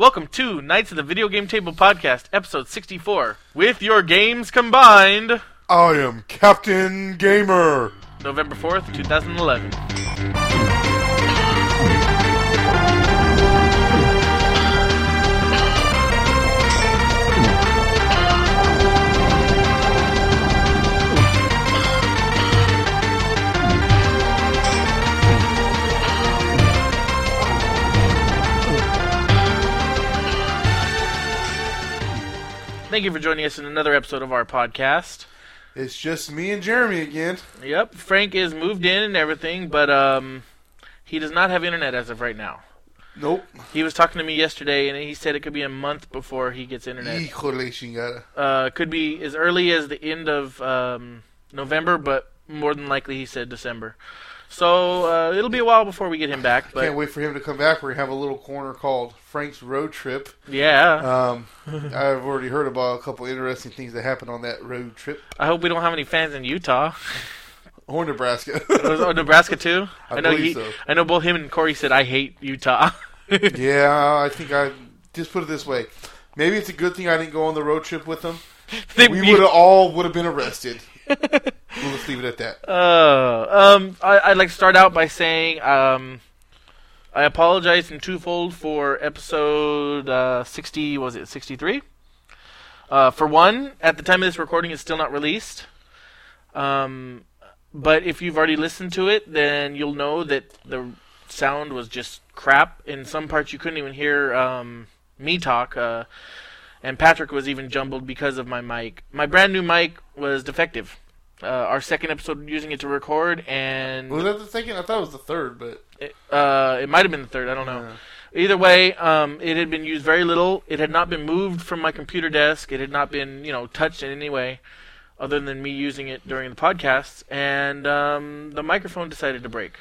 Welcome to Knights of the Video Game Table Podcast, episode 64. With your games combined, I am Captain Gamer. November 4th, 2011. Thank you for joining us in another episode of our podcast. It's just me and Jeremy again. Yep, Frank is moved in and everything, but um, he does not have internet as of right now. Nope. He was talking to me yesterday, and he said it could be a month before he gets internet. Híjole, chingada. Uh, could be as early as the end of um, November, but more than likely he said December. So uh, it'll be a while before we get him back. But Can't wait for him to come back. We're have a little corner called Frank's Road Trip. yeah, Um, I've already heard about a couple interesting things that happened on that road trip. I hope we don't have any fans in Utah Or Nebraska. or Nebraska too. I know believe he, so. I know both him and Corey said I hate Utah. yeah, I think I just put it this way. Maybe it's a good thing I didn't go on the road trip with them. They- We would have all would have been arrested. We'll just leave it at that. Uh, um, I, I'd like to start out by saying um, I apologize in twofold for episode uh, 60, was it 63? Uh, for one, at the time of this recording, it's still not released. Um, but if you've already listened to it, then you'll know that the sound was just crap. In some parts, you couldn't even hear um, me talk. Uh, and Patrick was even jumbled because of my mic. My brand new mic was defective. Uh, our second episode using it to record, and Was that the second? I thought it was the third, but it, uh, it might have been the third. I don't know. uh, Either way, um, it had been used very little. It had not been moved from my computer desk. It had not been, you know, touched in any way, other than me using it during the podcasts. And um, the microphone decided to break.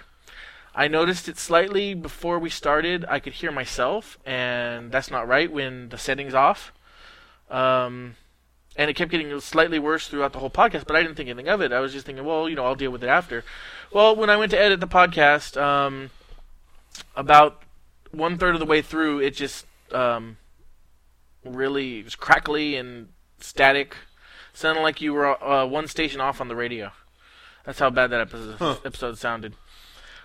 I noticed it slightly before we started. I could hear myself, and that's not right when the setting's off. Um, and it kept getting slightly worse throughout the whole podcast, but I didn't think anything of it. I was just thinking, well, you know, I'll deal with it after. Well, when I went to edit the podcast, um, about one third of the way through, it just um, really was crackly and static, sounded like you were uh, one station off on the radio. That's how bad that episode, Huh. episode sounded.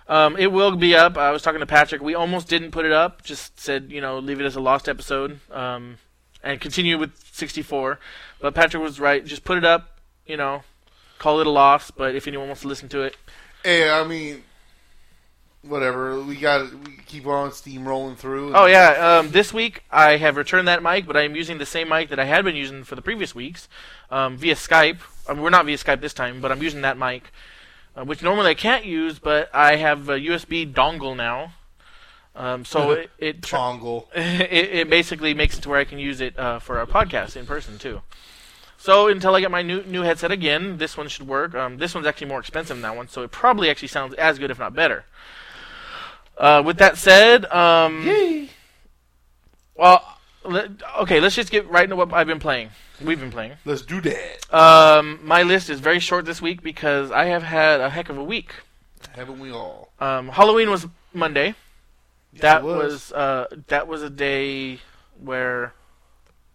Um, it will be up. I was talking to Patrick. We almost didn't put it up. Just said, you know, leave it as a lost episode um, and continue with 64. But Patrick was right. Just put it up. You know, call it a loss. But if anyone wants to listen to it, hey, I mean, whatever. We got we keep on steamrolling through. Oh yeah, um, this week I have returned that mic, but I am using the same mic that I had been using for the previous weeks um, via Skype. Um, we're not via Skype this time, but I'm using that mic, uh, which normally I can't use, but I have a USB dongle now. Um, so it it, it it basically makes it to where I can use it uh, for our podcast in person too. So until I get my new new headset again, this one should work. Um, this one's actually more expensive than that one, so it probably actually sounds as good, if not better. Uh, with that said, um, Yay! well, let, okay, let's just get right into what I've been playing. We've been playing. Let's do that. Um, my list is very short this week because I have had a heck of a week. Haven't we all? Um, Halloween was Monday. That it was, uh, that was a day where,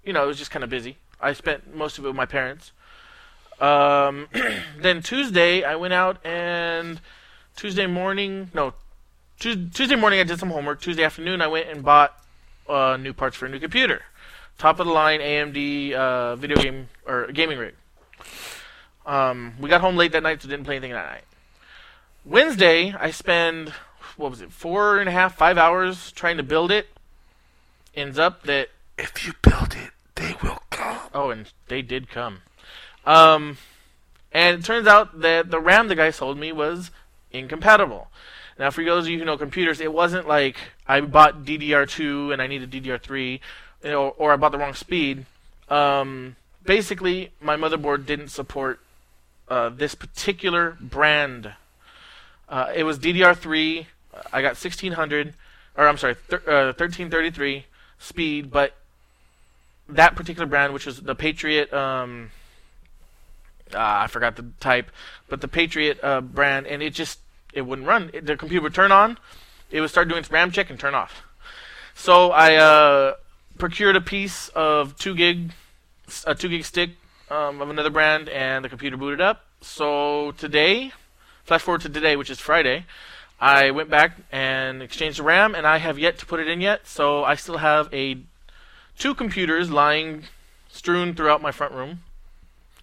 you know, it was just kind of busy. I spent most of it with my parents. Um, then Tuesday I went out and Tuesday morning, no, Tuesday morning I did some homework. Tuesday afternoon I went and bought uh, new parts for a new computer, top of the line AMD uh, video game or gaming rig. Um, we got home late that night, so didn't play anything that night. Wednesday I spend what was it, four and a half, five hours trying to build it. Ends up that If you build it, they will come. Oh, and they did come. Um, and it turns out that the RAM the guy sold me was incompatible. Now, for those of you who know computers, it wasn't like I bought DDR2 and I needed DDR3, you know, or I bought the wrong speed. Um, basically, my motherboard didn't support uh, this particular brand. Uh, it was DDR3. I got 1600, or I'm sorry, thir- uh, 1333 speed, but that particular brand, which was the Patriot, um, ah, I forgot the type, but the Patriot uh, brand, and it just it wouldn't run. It, the computer would turn on, it would start doing its RAM check and turn off. So I uh, procured a piece of two gig, a two gig stick um, of another brand, and the computer booted up. So today, flash forward to today, which is Friday, I went back and exchanged the RAM, and I have yet to put it in yet. So I still have a two computers lying strewn throughout my front room.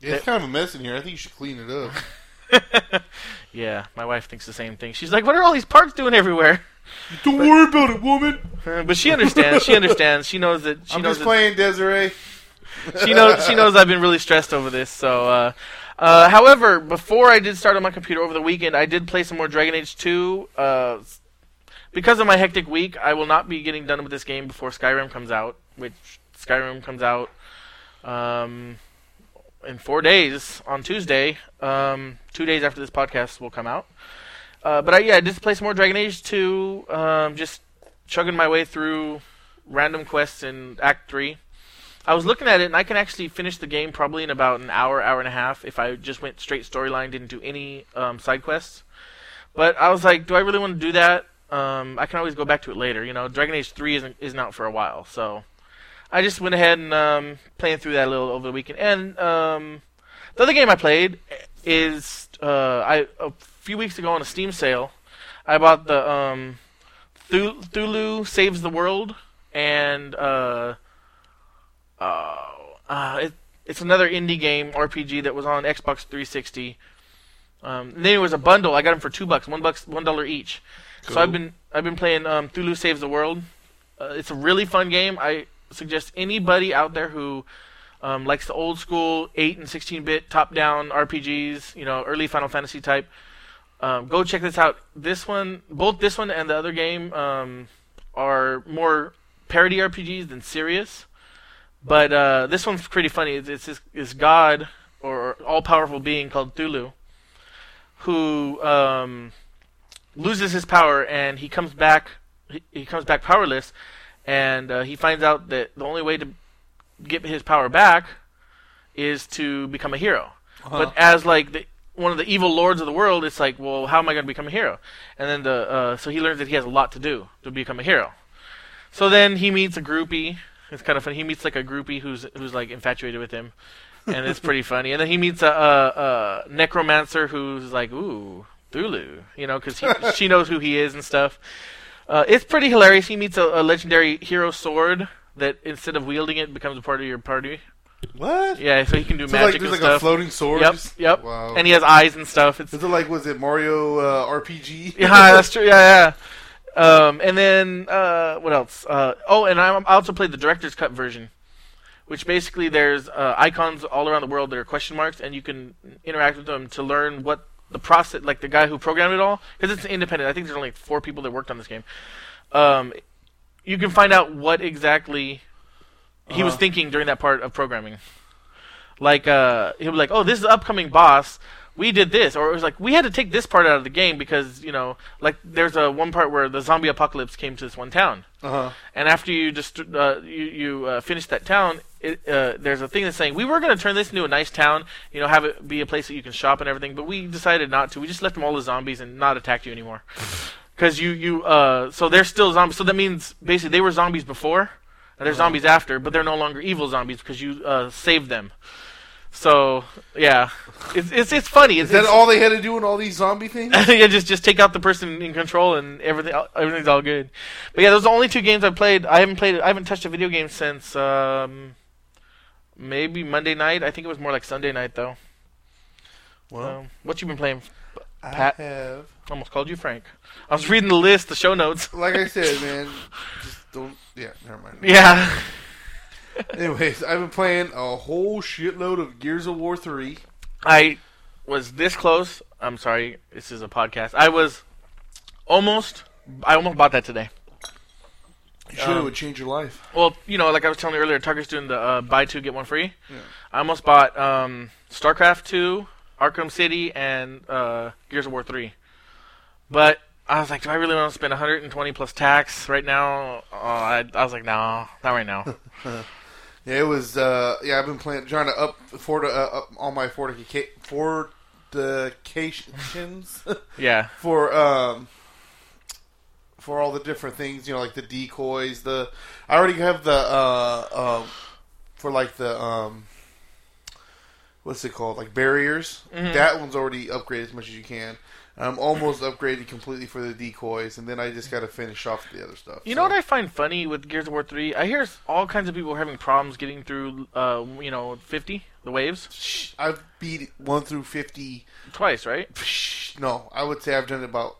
Yeah, it's kind of a mess in here. I think you should clean it up. yeah, my wife thinks the same thing. She's like, "What are all these parts doing everywhere?" Don't worry about it, woman. But she understands. She understands. She knows that. She I'm knows just that- playing Desiree. she knows she knows I've been really stressed over this. So, uh, uh, however, before I did start on my computer over the weekend, I did play some more Dragon Age 2. Uh, because of my hectic week, I will not be getting done with this game before Skyrim comes out. Which Skyrim comes out um, in four days on Tuesday. Um, two days after this podcast will come out. Uh, but I, yeah, I did play some more Dragon Age 2. Um, just chugging my way through random quests in Act 3. I was looking at it, and I can actually finish the game probably in about an hour, hour and a half if I just went straight storyline, didn't do any um, side quests. But I was like, do I really want to do that? Um, I can always go back to it later. You know, Dragon Age 3 isn't isn't out for a while, so I just went ahead and um, playing through that a little over the weekend. And um, the other game I played is uh, I a few weeks ago on a Steam sale, I bought the um, Thul- Cthulhu Saves the World, and uh, uh, uh, it, it's another indie game RPG that was on Xbox 360. Um, and then it was a bundle. I got them for two bucks, one bucks, one dollar each. So I've been I've been playing um, Cthulhu Saves the World. Uh, it's a really fun game. I suggest anybody out there who um, likes the old school 8 and 16 bit top down RPGs, you know, early Final Fantasy type. Um, go check this out. This one, both this one and the other game, um, are more parody RPGs than serious. But uh, this one's pretty funny. It's, this god or all powerful being called Cthulhu, who um, loses his power and he comes back. He, he comes back powerless, and uh, he finds out that the only way to get his power back is to become a hero. Uh-huh. But as like the one of the evil lords of the world, it's like, well, how am I going to become a hero? And then the uh, so he learns that he has a lot to do to become a hero. So then he meets a groupie. It's kind of funny. He meets like a groupie who's who's like infatuated with him, and it's pretty funny. And then he meets a, a, a necromancer who's like, ooh, Cthulhu, you know, because she knows who he is and stuff. Uh, it's pretty hilarious. He meets a, a legendary hero sword that instead of wielding it becomes a part of your party. What? Yeah, so he can do So like, magic there's and like a floating sword. Yep, yep. Wow. And he has eyes and stuff. It's Is it like was it Mario uh, RPG? yeah, that's true. Yeah, yeah. Um, and then uh, what else? Uh, oh, and I, I also played the director's cut version, which basically there's uh, icons all around the world that are question marks, and you can interact with them to learn what the process, like the guy who programmed it all, because it's independent. I think there's only four people that worked on this game. Um, you can find out what exactly he was Uh-huh. thinking during that part of programming. Like uh, he'll be like, "Oh, this is the upcoming boss. We did this," or it was like, "We had to take this part out of the game because you know, like there's a one part where the zombie apocalypse came to this one town, Uh huh. and after you just uh, you you uh, finish that town, it, uh, there's a thing that's saying we were going to turn this into a nice town, you know, have it be a place that you can shop and everything, but we decided not to. We just left them all the zombies and not attacked you anymore, because you you uh so they're still zombies. So that means basically they were zombies before, and they're Uh-huh. zombies after, but they're no longer evil zombies because you uh, saved them. So yeah, it's it's it's funny. It's, Is that it's- all they had to do in all these zombie things? yeah, just just take out the person in control and everything everything's all good. But yeah, those are the only two games I've played. I haven't played. I haven't touched a video game since um, maybe Monday night. I think it was more like Sunday night though. Well, Um, what you been playing? I Pat- have. Almost called you Frank. I was reading the list, the show notes. Like I said, man, just don't. Yeah, never mind. Yeah. Anyways, I've been playing a whole shitload of Gears of War three. I was this close. I'm sorry. This is a podcast. I was almost. I almost bought that today. You should Um, would change your life. Well, you know, like I was telling you earlier, Target's doing the uh, buy two get one free. Yeah. I almost bought um, StarCraft two, Arkham City, and uh, Gears of War three, but I was like, do I really want to spend 120 plus tax right now? Uh, I, I was like, no, not right now. Yeah, it was. Uh, yeah, I've been playing, trying to up for uh, up all my fortifications yeah, for um for all the different things. You know, like the decoys. The I already have the uh, um, for like the um, what's it called? Like barriers. Mhm. That one's already upgraded as much as you can. I'm almost upgraded completely for the decoys, and then I just got to finish off the other stuff. You know what I find funny with Gears of War 3? I hear all kinds of people are having problems getting through, uh, you know, 50, the waves. I've beat one through fifty. Twice, right? No, I would say I've done it about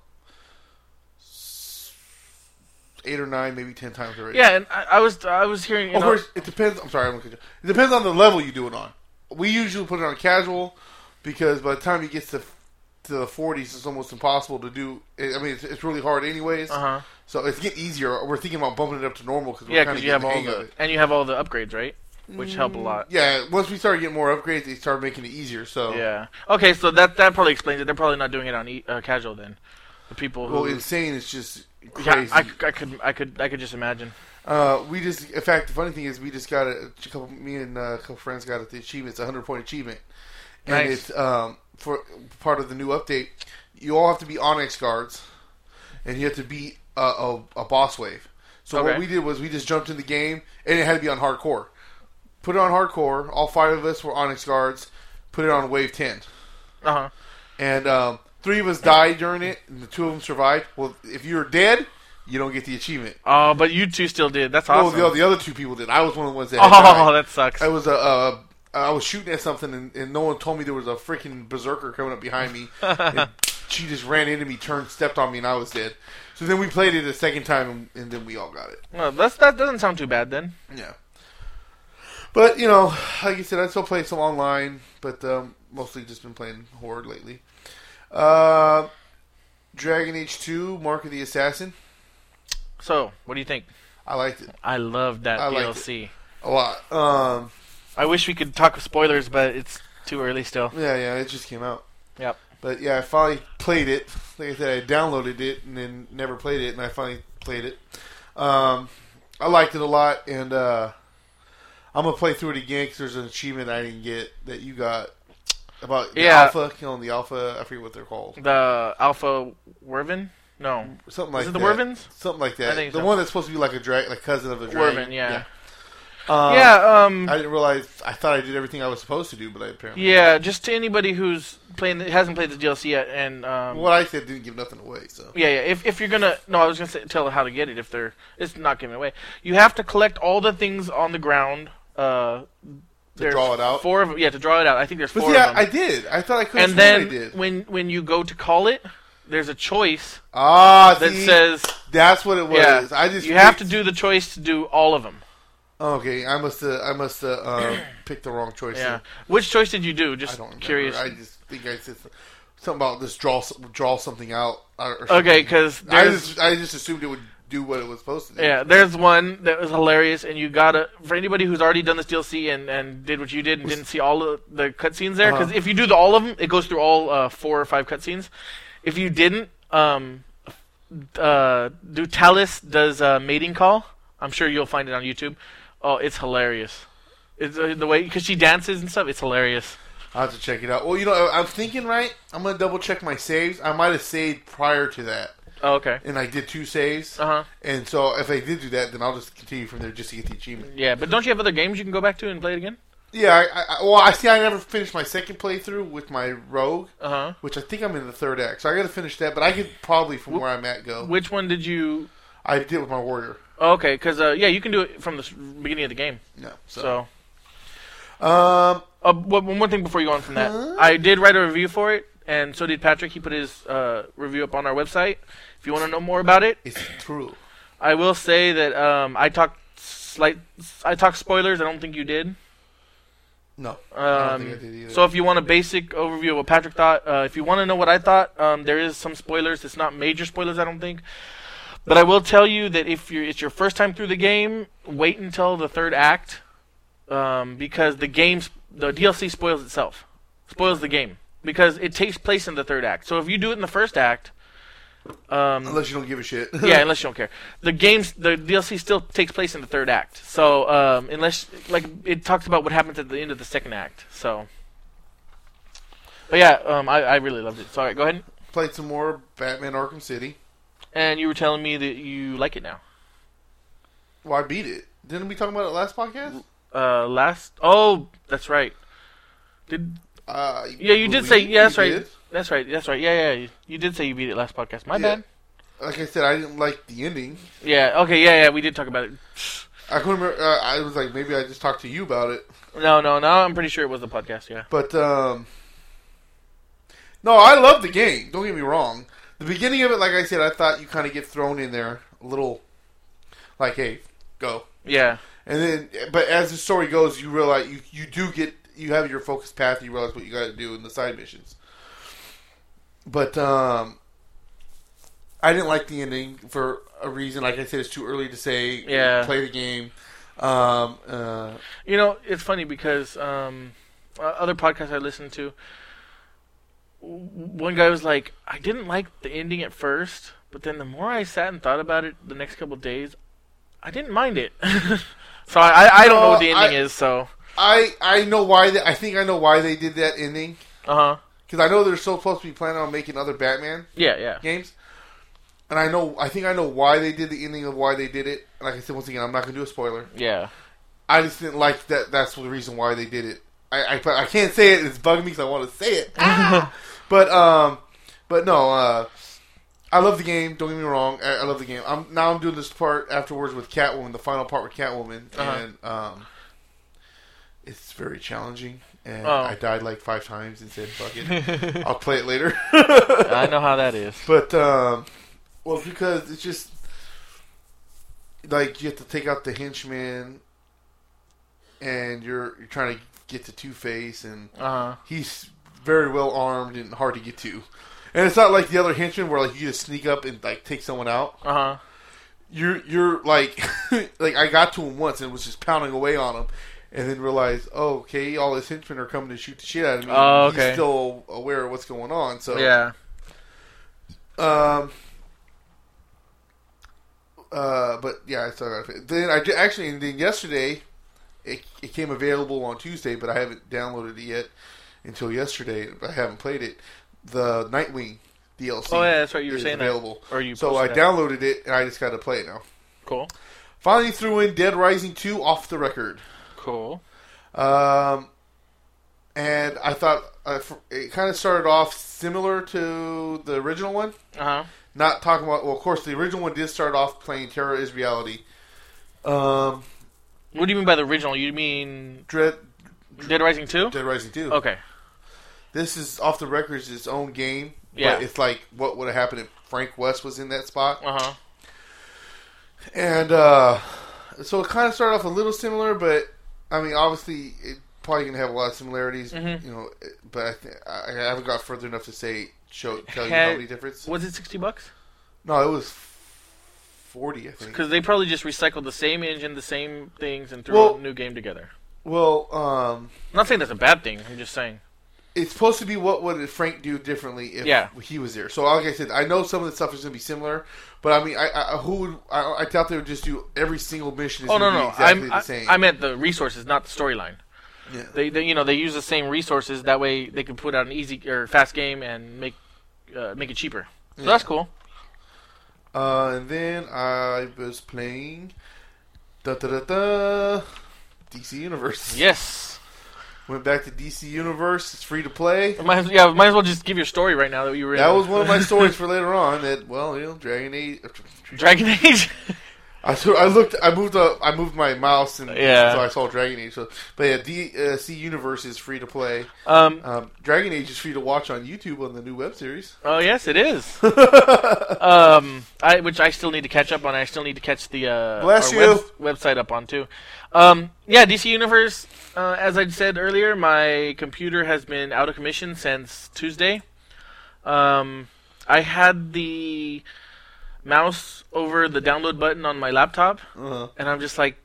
eight or nine, maybe ten times already. Yeah, and I, I was I was hearing, you Of know, course, it depends. I'm sorry, I'm you. It depends on the level you do it on. We usually put it on casual because by the time you get to to the 40s, it's almost impossible to do. I mean, it's, it's really hard anyways. uh-huh. So it's getting easier. We're thinking about bumping it up to normal because we're Yeah, because you have the all the, and you have all the upgrades, right? Which help a lot. Yeah, once we started getting more upgrades, they started making it easier. So Yeah. Okay, so that that probably explains it. They're probably not doing it on e- uh, casual then. The people who well, insane is just Yeah, crazy. I, I could I could I could just imagine. Uh, we just, in fact, the funny thing is, we just got a, a couple. Me and uh, a couple friends got it. The achievement. It's a hundred point achievement, and Nice. it's um for part of the new update. You all have to be Onyx guards, and you have to beat a, a, a boss wave. So what we did was we just jumped in the game, and it had to be on hardcore. Put it on hardcore. All five of us were Onyx guards. Put it on wave ten, Uh huh. and um, three of us died during it, and the two of them survived. Well, if you're dead, you don't get the achievement. Oh, but you two still did. That's awesome. Well, the, the other two people did. I was one of the ones that. Had died. oh, that sucks. I was a, uh, I was shooting at something, and, and no one told me there was a freaking berserker coming up behind me. and she just ran into me, turned, stepped on me, and I was dead. So then we played it a second time, and, and then we all got it. Well, that's that doesn't sound too bad then. Yeah. But you know, like you said, I still play some online, but um, mostly just been playing Horde lately. Uh, Dragon Age Two: Mark of the Assassin. So, what do you think? I liked it I love that I DLC. a lot. Um, I wish we could talk spoilers, but it's too early still. yeah, yeah, it just came out. Yep. But yeah, I finally played it. Like I said, I downloaded it and then never played it, and I finally played it. Um, I liked it a lot, and uh, I'm gonna play through it again because there's an achievement I didn't get that you got about the Yeah. alpha, killing the alpha. I forget what they're called. The Alpha Wyvern? No. Something like Is it the that. Wyverns? Something like that. The so. one that's supposed to be like a drag, like cousin of a dragon. Wyvern, yeah. Um, yeah, um I didn't realize. I thought I did everything I was supposed to do, but I apparently. yeah, just to anybody who's playing hasn't played the DLC yet and um What I said didn't give nothing away. So. Yeah, yeah. If if you're gonna, no, I was gonna say, tell how to get it. If they're, it's not giving away. You have to collect all the things on the ground. Uh, there's draw it out? Four of yeah, to draw it out. I think there's But four yeah, of them. I did. I thought I could. and I then when when you go to call it, there's a choice Ah, that see, says that's what it was. yeah, I just you have to do the choice to do all of them. Okay, I must have. I must have uh, picked the wrong choice. Yeah. Which choice did you do? I Just don't remember. curious. I just think I said something about this draw draw something out. Or or something. okay, because I just I just assumed it would do what it was supposed to do. yeah, there's one that was hilarious, and you gotta for anybody who's already done this DLC and, and did what you did and didn't see all of the cutscenes there, because Uh-huh. if you do the, all of them, it goes through all uh, four or five cutscenes. If you didn't, um, uh, Dutalis does a mating call. I'm sure you'll find it on YouTube. Oh, it's hilarious. It's uh, the way because she dances and stuff. It's hilarious. I'll have to check it out. Well, you know, I'm thinking right. I'm gonna double check my saves. I might have saved prior to that, Oh, okay. and I did two saves. Uh huh. And so if I did do that, then I'll just continue from there just to get the achievement. Yeah, but don't you have other games you can go back to and play it again? Yeah, I, I, well, I see. I never finished my second playthrough with my rogue. Uh huh. which I think I'm in the third act. So I got to finish that, but I could probably from where I'm at go. Which one did you? I did with my warrior. Okay, because uh, yeah, you can do it from the s- beginning of the game. No, So, so, um, uh, one one more thing before you go on from that, Huh? I did write a review for it, and so did Patrick. He put his uh, review up on our website. If you want to know more about it, it's true. I will say that um, I talked slight, I talked spoilers. I don't think you did. No, I don't Um, think I did either. so if you want a basic overview of what Patrick thought, uh, if you want to know what I thought, um, there is some spoilers. It's not major spoilers, I don't think. But I will tell you that if you're, it's your first time through the game, wait until the third act, um, because the game's the DLC spoils itself, spoils the game because it takes place in the third act. So if you do it in the first act, um, unless you don't give a shit. yeah, unless you don't care. The game's the DLC still takes place in the third act. So um, unless like it talks about what happens at the end of the second act. So, but yeah, um, I, I really loved it. So all right, go ahead. played some more Batman Arkham City. And you were telling me that you like it now. Well, I beat it. Didn't we talk about it last podcast? Uh, last. Oh, that's right. Did Uh, yeah, you did say yeah. That's right. did. That's right. That's right. Yeah, yeah. You, you did say you beat it last podcast. My Yeah. bad. Like I said, I didn't like the ending. Yeah. Okay. Yeah. Yeah. We did talk about it. I couldn't remember. Uh, I was like, maybe I just talked to you about it. No. No. No. I'm pretty sure it was the podcast. Yeah. But um, no, I love the game. Don't get me wrong. The beginning of it, like I said, I thought you kind of get thrown in there a little, like, hey, go. Yeah. And then, but as the story goes, you realize you you do get you have your focus path. You realize what you got to do in the side missions. But um, I didn't like the ending for a reason. Like I said, it's too early to say. Yeah. Play the game. Um, uh, You know, it's funny because um, other podcasts I listen to, one guy was like, "I didn't like the ending at first, but then the more I sat and thought about it the next couple of days, I didn't mind it." so I, I, don't know what the ending I- is. So I I know why. They, I think I know why they did that ending. uh huh. Because I know they're so supposed to be planning on making other Batman Yeah, yeah. games, and I know I think I know why they did the ending of why they did it. Like I said, once again, I'm not going to do a spoiler. Yeah. I just didn't like that. That's the reason why they did it. I I, I can't say it. It's bugging me because I want to say it. but um, but no. Uh, I love the game. Don't get me wrong. I, I love the game. I'm now I'm doing this part afterwards with Catwoman, the final part with Catwoman, Uh-huh. and um, it's very challenging. And Oh. I died like five times and said, "Fuck it, I'll play it later." I know how that is. But um, well, because it's just like you have to take out the henchman, and you're you're trying to get to Two Face, and Uh huh. he's very well armed and hard to get to. And it's not like the other henchmen where like you just sneak up and like take someone out. Uh huh. You're you're like like I got to him once and was just pounding away on him. And then realized, oh, okay, all his henchmen are coming to shoot the shit out of me. Oh, okay. He's still aware of what's going on. So Yeah. Um. Uh, but yeah, I still got it. Then I did, actually, and then yesterday, it, it came available on Tuesday, but I haven't downloaded it yet until yesterday. I haven't played it. The Nightwing DLC. Oh yeah, that's right. You were saying available. that. Or you. So I downloaded it, and I just got to play it now. Cool. Finally, threw in Dead Rising two off the record. Cool. Um, and I thought uh, it kind of started off similar to the original one. Uh huh. not talking about. Well, of course, the original one did start off playing Terror is Reality. Um, What do you mean by the original? You mean Dread Dead Rising Two? Dead Rising Two. Okay. This is off the record. It's its own game. Yeah. But it's like what would have happened if Frank West was in that spot, Uh huh. and uh, so it kind of started off a little similar, but I mean, obviously, it probably gonna have a lot of similarities. Mhm. You know, but I, th- I haven't got further enough to say show tell you Had- how many difference. Was it sixty bucks? No, it was forty. I think. Because they probably just recycled the same engine, the same things, and threw Well- a new game together. Well, um. I'm not saying that's a bad thing. I'm just saying. it's supposed to be what would Frank do differently if Yeah. he was there. So like I said, I know some of the stuff is going to be similar, but I mean, I, I who would I, I doubt they would just do every single mission. Is Oh no no, exactly I'm, the I. I meant the resources, not the storyline. yeah. They, they, you know, they use the same resources. That way, they can put out an easy or fast game and make uh, make it cheaper. So Yeah. that's cool. Uh, and then I was playing da da da da DC Universe. Yes. Went back to DC Universe. It's free to play. Might as, yeah, might as well just give your story right now that you were. in That it. was one of my stories for later on. That well, you know, Dragon Age. Dragon Age. I, I looked. I moved up. I moved my mouse, and Yeah. so I saw Dragon Age. So, but yeah, DC Universe is free to play. um. Um, Dragon Age is free to watch on YouTube on the new web series. Oh yes, it is. um, I which I still need to catch up on. I still need to catch the uh, Bless you. web- website up on too. Um, yeah, DC Universe. Uh, as I said earlier, my computer has been out of commission since Tuesday. Um, I had the mouse over the download button on my laptop, Uh-huh. and I'm just like,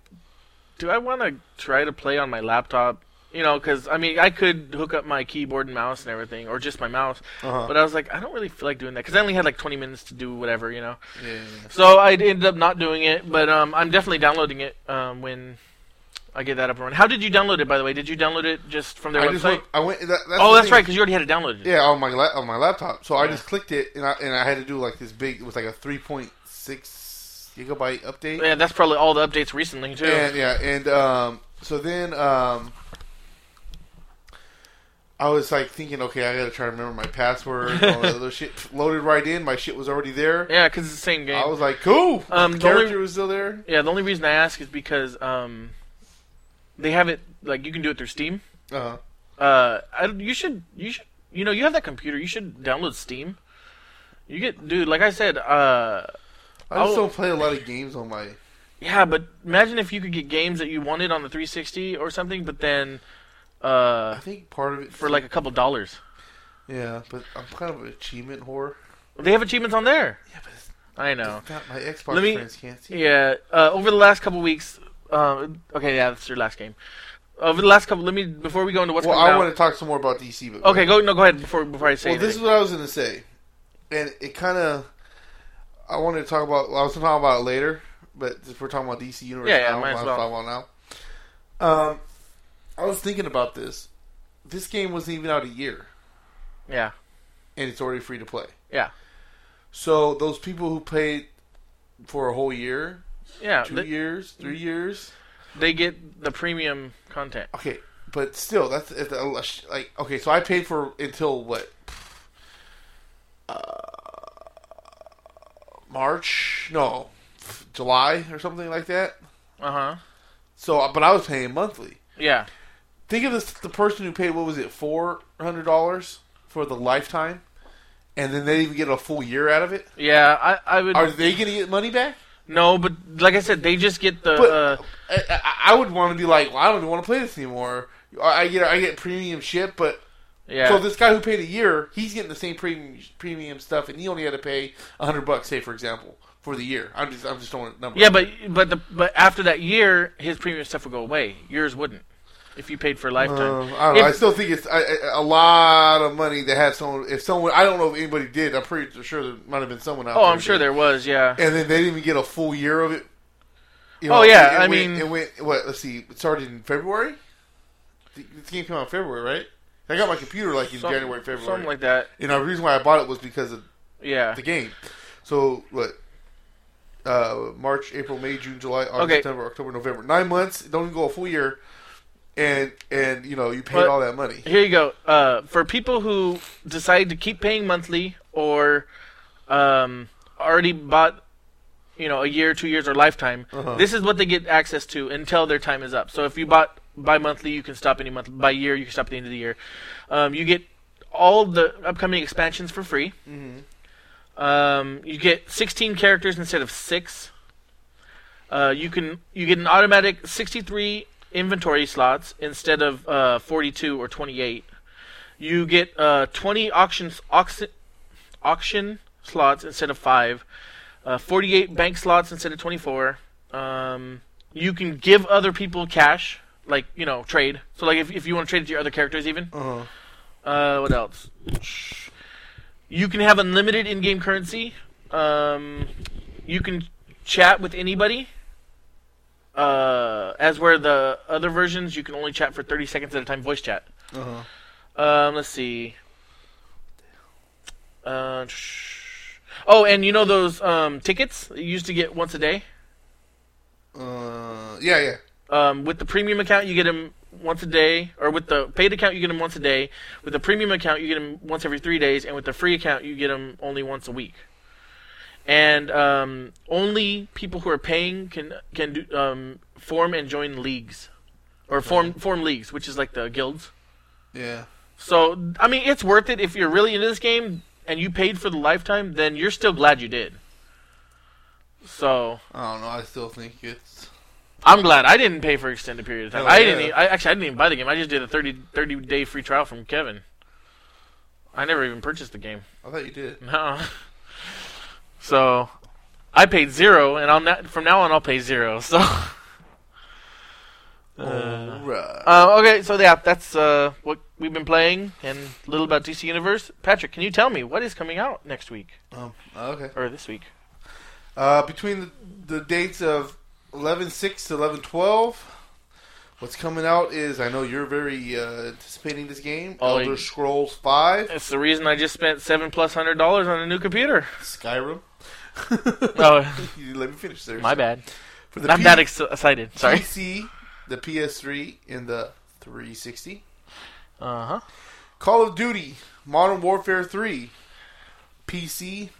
do I want to try to play on my laptop? You know, because I mean, I could hook up my keyboard and mouse and everything, or just my mouse. Uh-huh. But I was like, I don't really feel like doing that because I only had like 20 minutes to do whatever, you know. yeah. So I ended up not doing it, but um, I'm definitely downloading it um, when I get that up and running. How did you download it, by the way? Did you download it just from their I website? just went, I went. That, that's oh, that's thing. right, because you already had it downloaded. Yeah, on my la- on my laptop. So I just clicked it, and I and I had to do like this big. It was like a three point six gigabyte update. Yeah, that's probably all the updates recently too. And yeah, and um, so then um, I was like thinking, okay, I gotta try to remember my password. and all that other shit loaded right in. My shit was already there. yeah, because it's the same game. I was like, cool. Um, the the only- character was still there. Yeah, the only reason I ask is because um, they have it like you can do it through Steam. Uh-huh. Uh, I, you should you should you know you have that computer. You should download Steam. You get dude, like I said, uh, I just I'll- don't play a lot of games on my. yeah, but imagine if you could get games that you wanted on the 360 or something, but then uh, I think part of it for like a couple dollars. yeah, but I'm kind of an achievement whore. They have achievements on there. Yeah, but it's I know. my Xbox me- friends can't see. Yeah, uh, over the last couple weeks. Uh, okay, yeah, that's your last game. Over the last couple, let me before we go into what's well, I out. want to talk some more about DC. But Okay, go no, go ahead before before I say. Well, this is what I was going to say, and it kind of. I wanted to talk about. I was going to talk about it later, but if we're talking about DC Universe Yeah, yeah, now, might as well. talk about now. Um, I was thinking about this. This game wasn't even out a year, yeah, and it's already free to play. Yeah. So those people who paid for a whole year, yeah. two th- years, three years, they get the premium content. okay, but still, that's it's a- like okay. So I paid for until what? Uh, March? No, July or something like that. Uh huh. So, but I was paying monthly. Yeah. Think of this: the person who paid what was it, four hundred dollars for the lifetime, and then they even get a full year out of it. Yeah, I, I would Are they going to get money back? No, but like I said, they just get the. But uh, I, I, would want to be like, well, I don't even want to play this anymore. I get I get premium shit, but yeah, so this guy who paid a year, he's getting the same premium premium stuff, and he only had to pay a hundred bucks, say for example, for the year. I'm just I'm just throwing a number. yeah, but but the but after that year, his premium stuff would go away. Yours wouldn't, if you paid for a lifetime. Um, I don't know. I still think it's a lot of money to have someone. If someone, I don't know if anybody did. I'm pretty sure there might have been someone out oh. I'm sure that- there was. Yeah. And then they didn't even get a full year of it. You Oh, yeah, it I went- mean- it went. What? Let's see. It started in February. The- This game came out in February, right? I got my computer like in January, February. Something like that. and the reason why I bought it was because of Yeah. the game. So what? Uh, March, April, May, June, July, August, Okay. September, October, November. Nine months. Don't even go a full year. And and you know you paid But- all that money. Here you go. Uh, for people who decide to keep paying monthly or um, already bought, you know, a year, two years, or lifetime, Uh-huh. this is what they get access to until their time is up. So if you bought by monthly, you can stop any month. By year, you can stop at the end of the year. Um, you get all the upcoming expansions for free. Mm-hmm. Um, you get 16 characters instead of six. Uh, you can you get an automatic 63 inventory slots instead of uh, 42 or 28. You get uh, 20 auctions auction auction slots instead of five. Uh, 48 bank slots instead of 24. Um, you can give other people cash, like you know, trade. So like if if you want to trade it to your other characters, even. Uh-huh. Uh, what else? You can have unlimited in-game currency. Um, you can chat with anybody. Uh, as where the other versions, you can only chat for 30 seconds at a time, voice chat. Uh-huh. Um, let's see. Uh, sh- oh, and you know those um, tickets you used to get once a day? Uh, yeah, yeah. Um, with the premium account, you get them once a day, or with the paid account, you get them once a day. With the premium account, you get them once every three days, and with the free account, you get them only once a week. And um, only people who are paying can can do, um, form and join leagues, or form form leagues, which is like the guilds. Yeah. So I mean, it's worth it if you're really into this game and you paid for the lifetime. Then you're still glad you did. So I don't know. I still think it's. I'm glad I didn't pay for extended period of time. Hell I yeah. didn't. e- I actually I didn't even buy the game. I just did a 30, 30 day free trial from Kevin. I never even purchased the game. I thought you did. No. So I paid zero, and that from now on I'll pay zero. So. Uh, uh, okay, so yeah, that's uh, what we've been playing, and a little about DC Universe. Patrick, can you tell me what is coming out next week Um, okay. or this week? Uh, between the, the dates of 11 6 to 11 12, What's coming out is I know you're very uh, anticipating this game. Oh, Elder. Scrolls Five, It's the reason I just spent seven plus hundred dollars on a new computer. Skyrim. Oh, You let me finish there. my bad. For the I'm P- that ex- excited. Sorry. PC, the PS3, and the 360. Uh huh. Call of Duty, Modern Warfare 3, PC,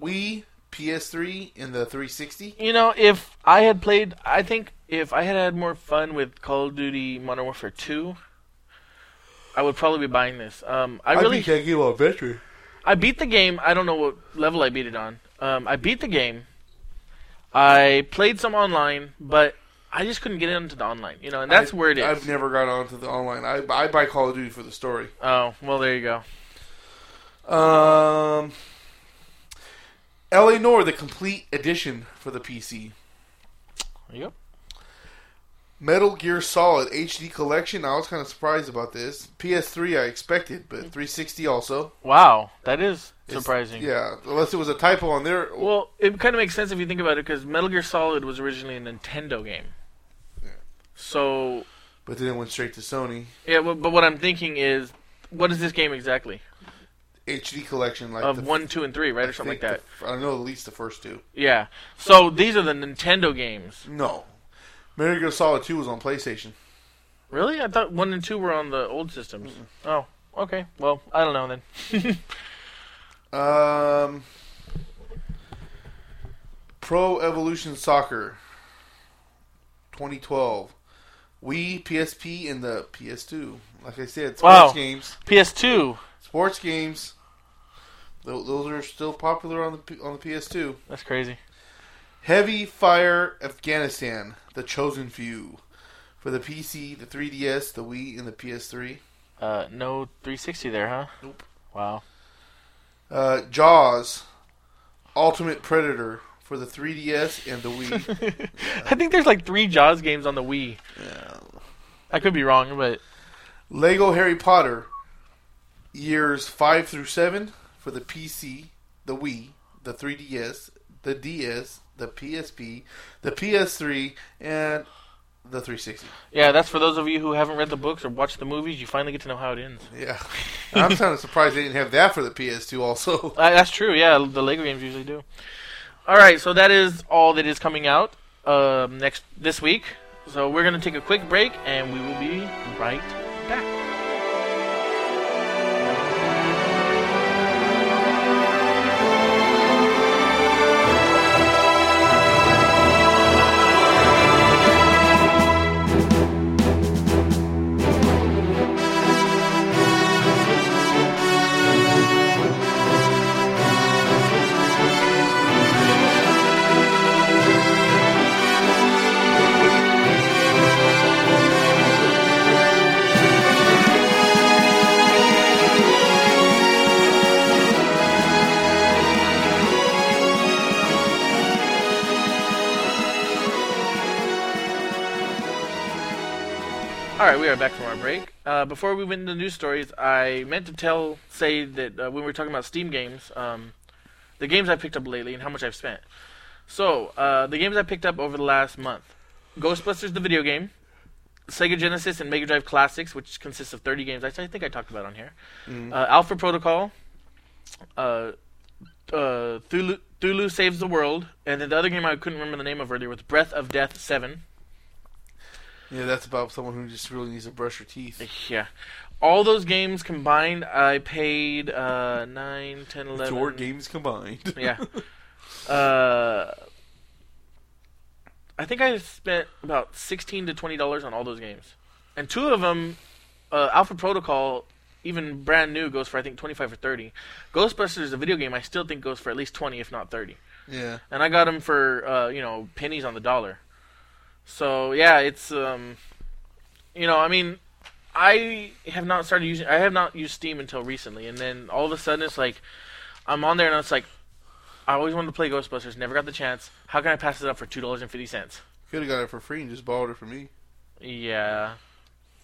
Wii, PS3, and the 360. You know, if I had played, I think if I had had more fun with Call of Duty Modern Warfare 2, I would probably be buying this. Um, I really, can't give on victory. I beat the game. I don't know what level I beat it on. Um, I beat the game. I played some online, but I just couldn't get into the online. You know, and that's I- where it is. I've never got onto the online. I, I buy Call of Duty for the story. oh, well, there you go. Um, LA Noire, the complete edition for the PC. There you go. Metal Gear Solid HD collection. I was kind of surprised about this. PS3, I expected, but mm-hmm. 360 also. Wow, that is It's- surprising. Yeah, unless it was a typo on there. Well, it kind of makes sense if you think about it, because Metal Gear Solid was originally a Nintendo game. Yeah. So But then it went straight to Sony yeah, well, but what I'm thinking is, what is this game exactly? HD collection, like Of the, one, two, and three, right, I or something like that. the- I know at least the first two. Yeah. So these are the Nintendo games. No, Metal Gear Solid 2 was on PlayStation. Really? I thought one and two were on the old systems. Oh, okay. Well, I don't know then. Um, Pro Evolution Soccer 2012. Wii, PSP, and the PS2. Like I said, sports Wow. games. PS2. Sports games. Those are still popular on the on the PS2. That's crazy. Heavy Fire Afghanistan, The Chosen Few. For the PC, the 3DS, the Wii, and the PS3. Uh, no 360 there, huh? Nope. Wow. Uh, Jaws, Ultimate Predator for the 3DS and the Wii. I think there's like three Jaws games on the Wii. Yeah. I could be wrong, but Lego Harry Potter, years 5 through 7 for the PC, the Wii, the 3DS, the DS, the PSP, the PS3, and the 360. yeah, that's for those of you who haven't read the books or watched the movies. You finally get to know how it ends. Yeah. I'm kind of surprised they didn't have that for the PS2 also. Uh, that's true. Yeah, the Lego games usually do. All right, so that is all that is coming out um, next this week. So we're gonna take a quick break, and we will be right All right, we are back from our break. Uh, before we went into news stories, I meant to tell, say that uh, when we were talking about Steam games, um, the games I picked up lately and how much I've spent. So, uh, the games I picked up over the last month: Ghostbusters, the video game, Sega Genesis and Mega Drive Classics, which consists of 30 games. I I think I talked about on here. Mhm. Uh, Alpha Protocol, uh, uh, Cthulhu, Cthulhu Saves the World, and then the other game I couldn't remember the name of earlier was Breath of Death 7. Yeah, that's about someone who just really needs to brush her teeth. Yeah. All those games combined, I paid uh, 9, 10, 11. Four games combined. Yeah. Uh, I think I spent about 16 to $20 on all those games. And two of them, uh, Alpha Protocol, even brand new, goes for I think 25 or 30. Ghostbusters, the video game, I still think goes for at least 20, if not 30. yeah. and I got them for uh, you know pennies on the dollar. So yeah, it's um, you know, I mean, I have not started using. I have not used Steam until recently, and then all of a sudden it's like I'm on there and it's like I always wanted to play Ghostbusters, never got the chance. How can I pass it up for two dollars and fifty cents? Could have got it for free and just borrowed it from me. Yeah,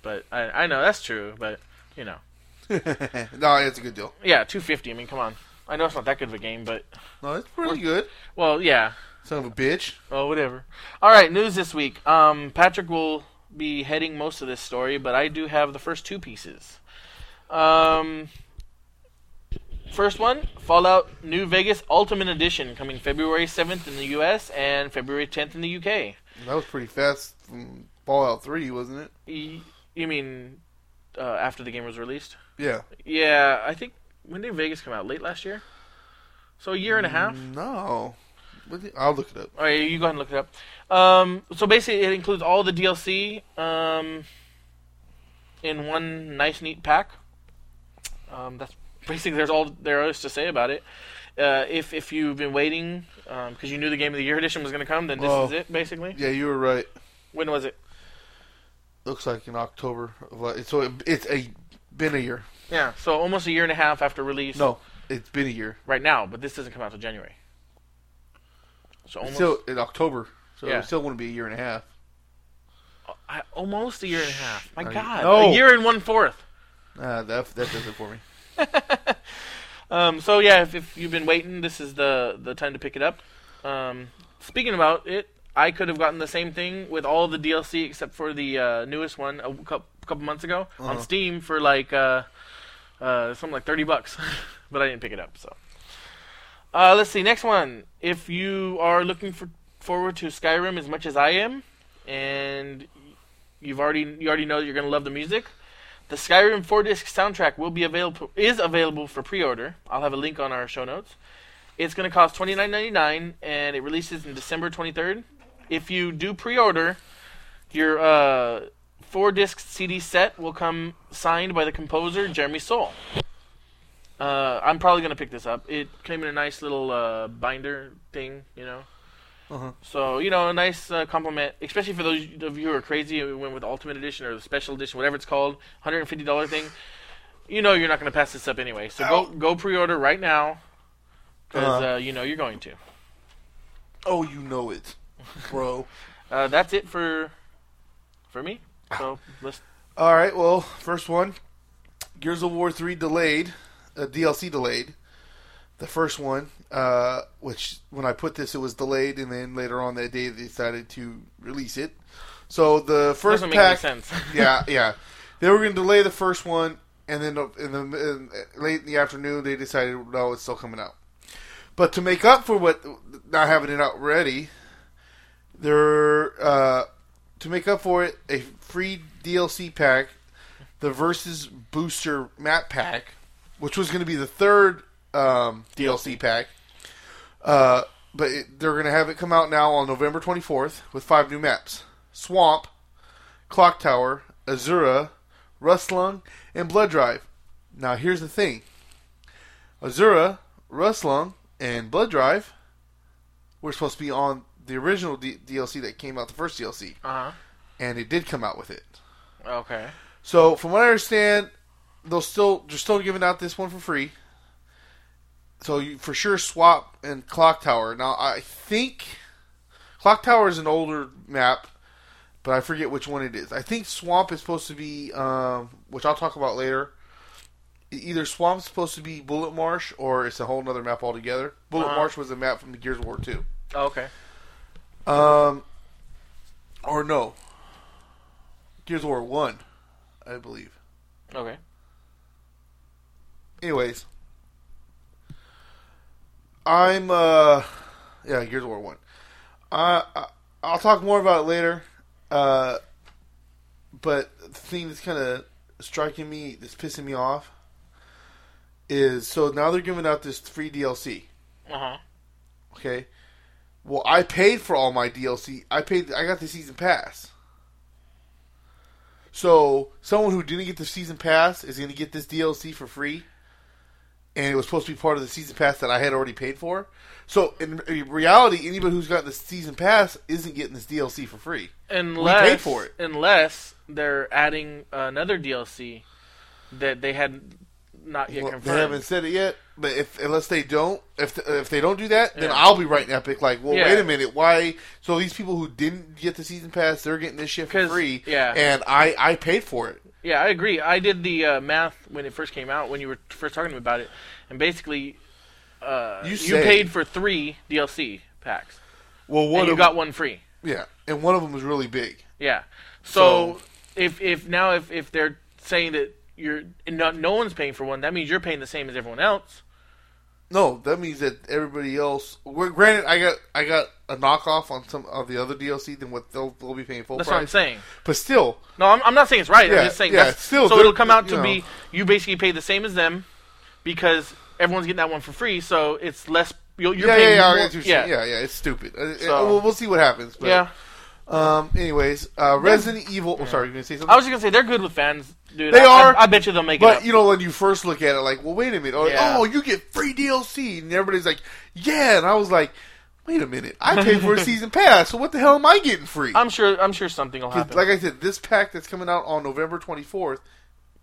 but I I know that's true, but you know, no, it's a good deal. yeah, two fifty. I mean, come on. I know it's not that good of a game, but No, it's pretty good. well, yeah. Son of a bitch. Oh, whatever. All right, news this week. Um, Patrick will be heading most of this story, but I do have the first two pieces. Um, first one, Fallout New Vegas Ultimate Edition, coming February 7th in the U.S. and February 10th in the U.K. That was pretty fast from Fallout 3, wasn't it? You mean uh, after the game was released? Yeah. Yeah, I think when did Vegas come out? Late last year. So a year and a half. No. I'll look it up. All right, you go ahead and look it up. Um, so basically, it includes all the DLC um, in one nice, neat pack. Um, that's basically there's all there is to say about it. Uh, if if you've been waiting because you knew the Game of the Year edition was going to come, then this Oh. is it basically. Yeah, you were right. When was it? Looks like in October. Of, so it, it's a been a year. Yeah, so almost a year and a half after release. No, it's been a year. right now, but this doesn't come out till January. So It's almost still in October. So Yeah. it still wouldn't be a year and a half. I, almost a year and a half. My Are you- God, No. a year and one fourth. Ah, that that does it for me. Um, so yeah, if, if you've been waiting, this is the the time to pick it up. Um, speaking about it, I could have gotten the same thing with all the DLC except for the uh, newest one a couple, couple months ago on Uh-huh. Steam for like uh, uh, something like thirty bucks, but I didn't pick it up. So uh, let's see. Next one. If you are looking for forward to Skyrim as much as I am, and you've already you already know you're gonna love the music. The Skyrim 4 disc soundtrack will be available is available for pre-order. I'll have a link on our show notes. It's going to cost $29.99 and it releases in December 23rd. If you do pre-order, your uh, 4 disc CD set will come signed by the composer Jeremy Soule. Uh, I'm probably going to pick this up. It came in a nice little uh, binder thing, you know. Uh-huh. So you know, a nice uh, compliment, especially for those of you who are crazy who went with Ultimate Edition or the Special Edition, whatever it's called, hundred and fifty dollar thing. You know, you're not going to pass this up anyway. So go go pre-order right now, because Uh-huh. uh, you know you're going to. Oh, you know it, bro. Uh, that's it for for me. So let's. All right. Well, first one, Gears of War three delayed, uh, DLC delayed. The first one, uh, which when I put this, it was delayed, and then later on that day they decided to release it. So the first doesn't make any pack, sense. yeah, yeah, they were going to delay the first one, and then in the in, late in the afternoon they decided no, it's still coming out. But to make up for what not having it out ready, they're uh, to make up for it a free DLC pack, the Versus Booster Map Pack, which was going to be the third um, DLC pack. Uh, but it, they're going to have it come out now on November 24th with five new maps: Swamp, Clock Tower, Azura, Rustlung, and Blood Drive. Now here's the thing: Azura, Rustlung, and Blood Drive were supposed to be on the original D- DLC that came out, the first DLC, Uh and it did come out with it. Okay. So from what I understand, they'll still they're still giving out this one for free. So you for sure Swamp and Clock Tower. Now I think Clock Tower is an older map, but I forget which one it is. I think Swamp is supposed to be, um, which I'll talk about later. Either Swamp's supposed to be Bullet Marsh, or it's a whole other map altogether. Bullet Uh-huh. Marsh was a map from the Gears of War Two. Oh, okay. Um, or no, Gears of War One, I believe. Okay. Anyways, I'm uh, yeah, Gears of War One. Uh, I, I'll talk more about it later. Uh, but the thing that's kind of striking me, that's pissing me off, is so now they're giving out this free DLC. Uh huh. Okay. Well, I paid for all my DLC. I paid. I got the season pass. So someone who didn't get the season pass is going to get this DLC for free, and it was supposed to be part of the season pass that I had already paid for. So in, reality, anybody who's got the season pass isn't getting this DLC for free. Unless paid for it. Unless they're adding another DLC that they had not yet Well, confirmed. they haven't said it yet, but if unless they don't, if if they don't do that, then Yeah. I'll be writing Epic like, well, Yeah. wait a minute, why? So these people who didn't get the season pass, they're getting this shit for free, yeah. and I I paid for it. Yeah, I agree. I did the uh, math when it first came out, when you were first talking to me about it, and basically, uh, You you, paid for three DLC packs, Well, and one you got one free. yeah, and one of them was really big. Yeah. So, if if now if if they're saying that you're no, no one's paying for one, that means you're paying the same as everyone else. No, that means that everybody else. Granted, I got I got a knockoff on some of the other DLC than what they'll, they'll be paying full That's what I'm saying. But still, No, I'm, I'm not saying it's right. Yeah, I'm just saying yeah, that's still, so it'll come out to you be know. you basically pay the same as them because everyone's getting that one for free, so it's less. You're, you're yeah, paying yeah, yeah, more, get what you're saying. yeah, yeah, it's stupid. Uh, uh, So- we'll, we'll see what happens. But, yeah. Um. Anyways, uh, Resident Evil. Oh, sorry, you gonna say something? I was just gonna say they're good with fans, dude. They I, are, I, I bet you they'll make it But you know, when you first look at it, like, well, wait a minute. Oh, Yeah. oh, you get free DLC, and everybody's like, yeah, and I was like, wait a minute, I paid for a season pass, so what the hell am I getting free? I'm sure. I'm sure something will happen. like I said, this pack that's coming out on November 24th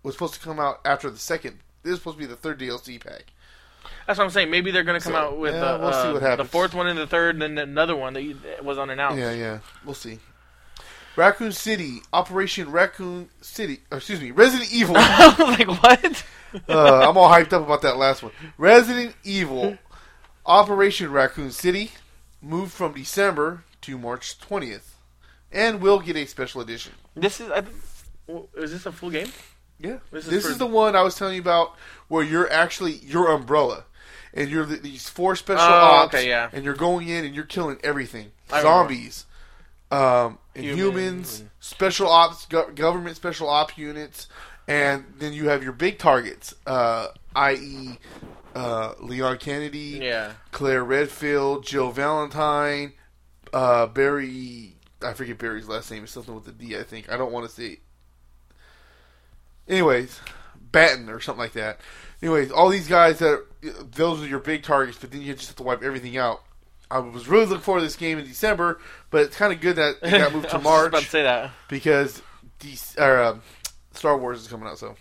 was supposed to come out after the second. This is supposed to be the third DLC pack. That's what I'm saying. Maybe they're gonna come So, out with yeah, we'll uh, what the fourth one and the third, and then another one that you, that was unannounced. Yeah, yeah, we'll see. Raccoon City, Operation Raccoon City, or excuse me, Resident Evil. like what? uh, I'm all hyped up about that last one. Resident Evil, Operation Raccoon City, moved from December to March 20th, and will get a special edition. This is. I, is this a full game? Yeah, This this, is is, the one I was telling you about, where you're actually you're umbrella, and you're the, these four special Oh, ops, okay, yeah. and you're going in and you're killing everything: I zombies, um, Humans humans, special ops, go- government special op units, and then you have your big targets, uh, i.e., uh, Leon Kennedy, Yeah. Claire Redfield, Jill Valentine, uh, Barry. I forget Barry's last name. It's something with a D. I think. I don't want to say. Anyways, Batten or something like that. Anyways, all these guys that those are your big targets, but then you just have to wipe everything out. I was really looking forward to this game in December, but it's kind of good that it got moved to March about to say that. because DC, or, um, Star Wars is coming out. So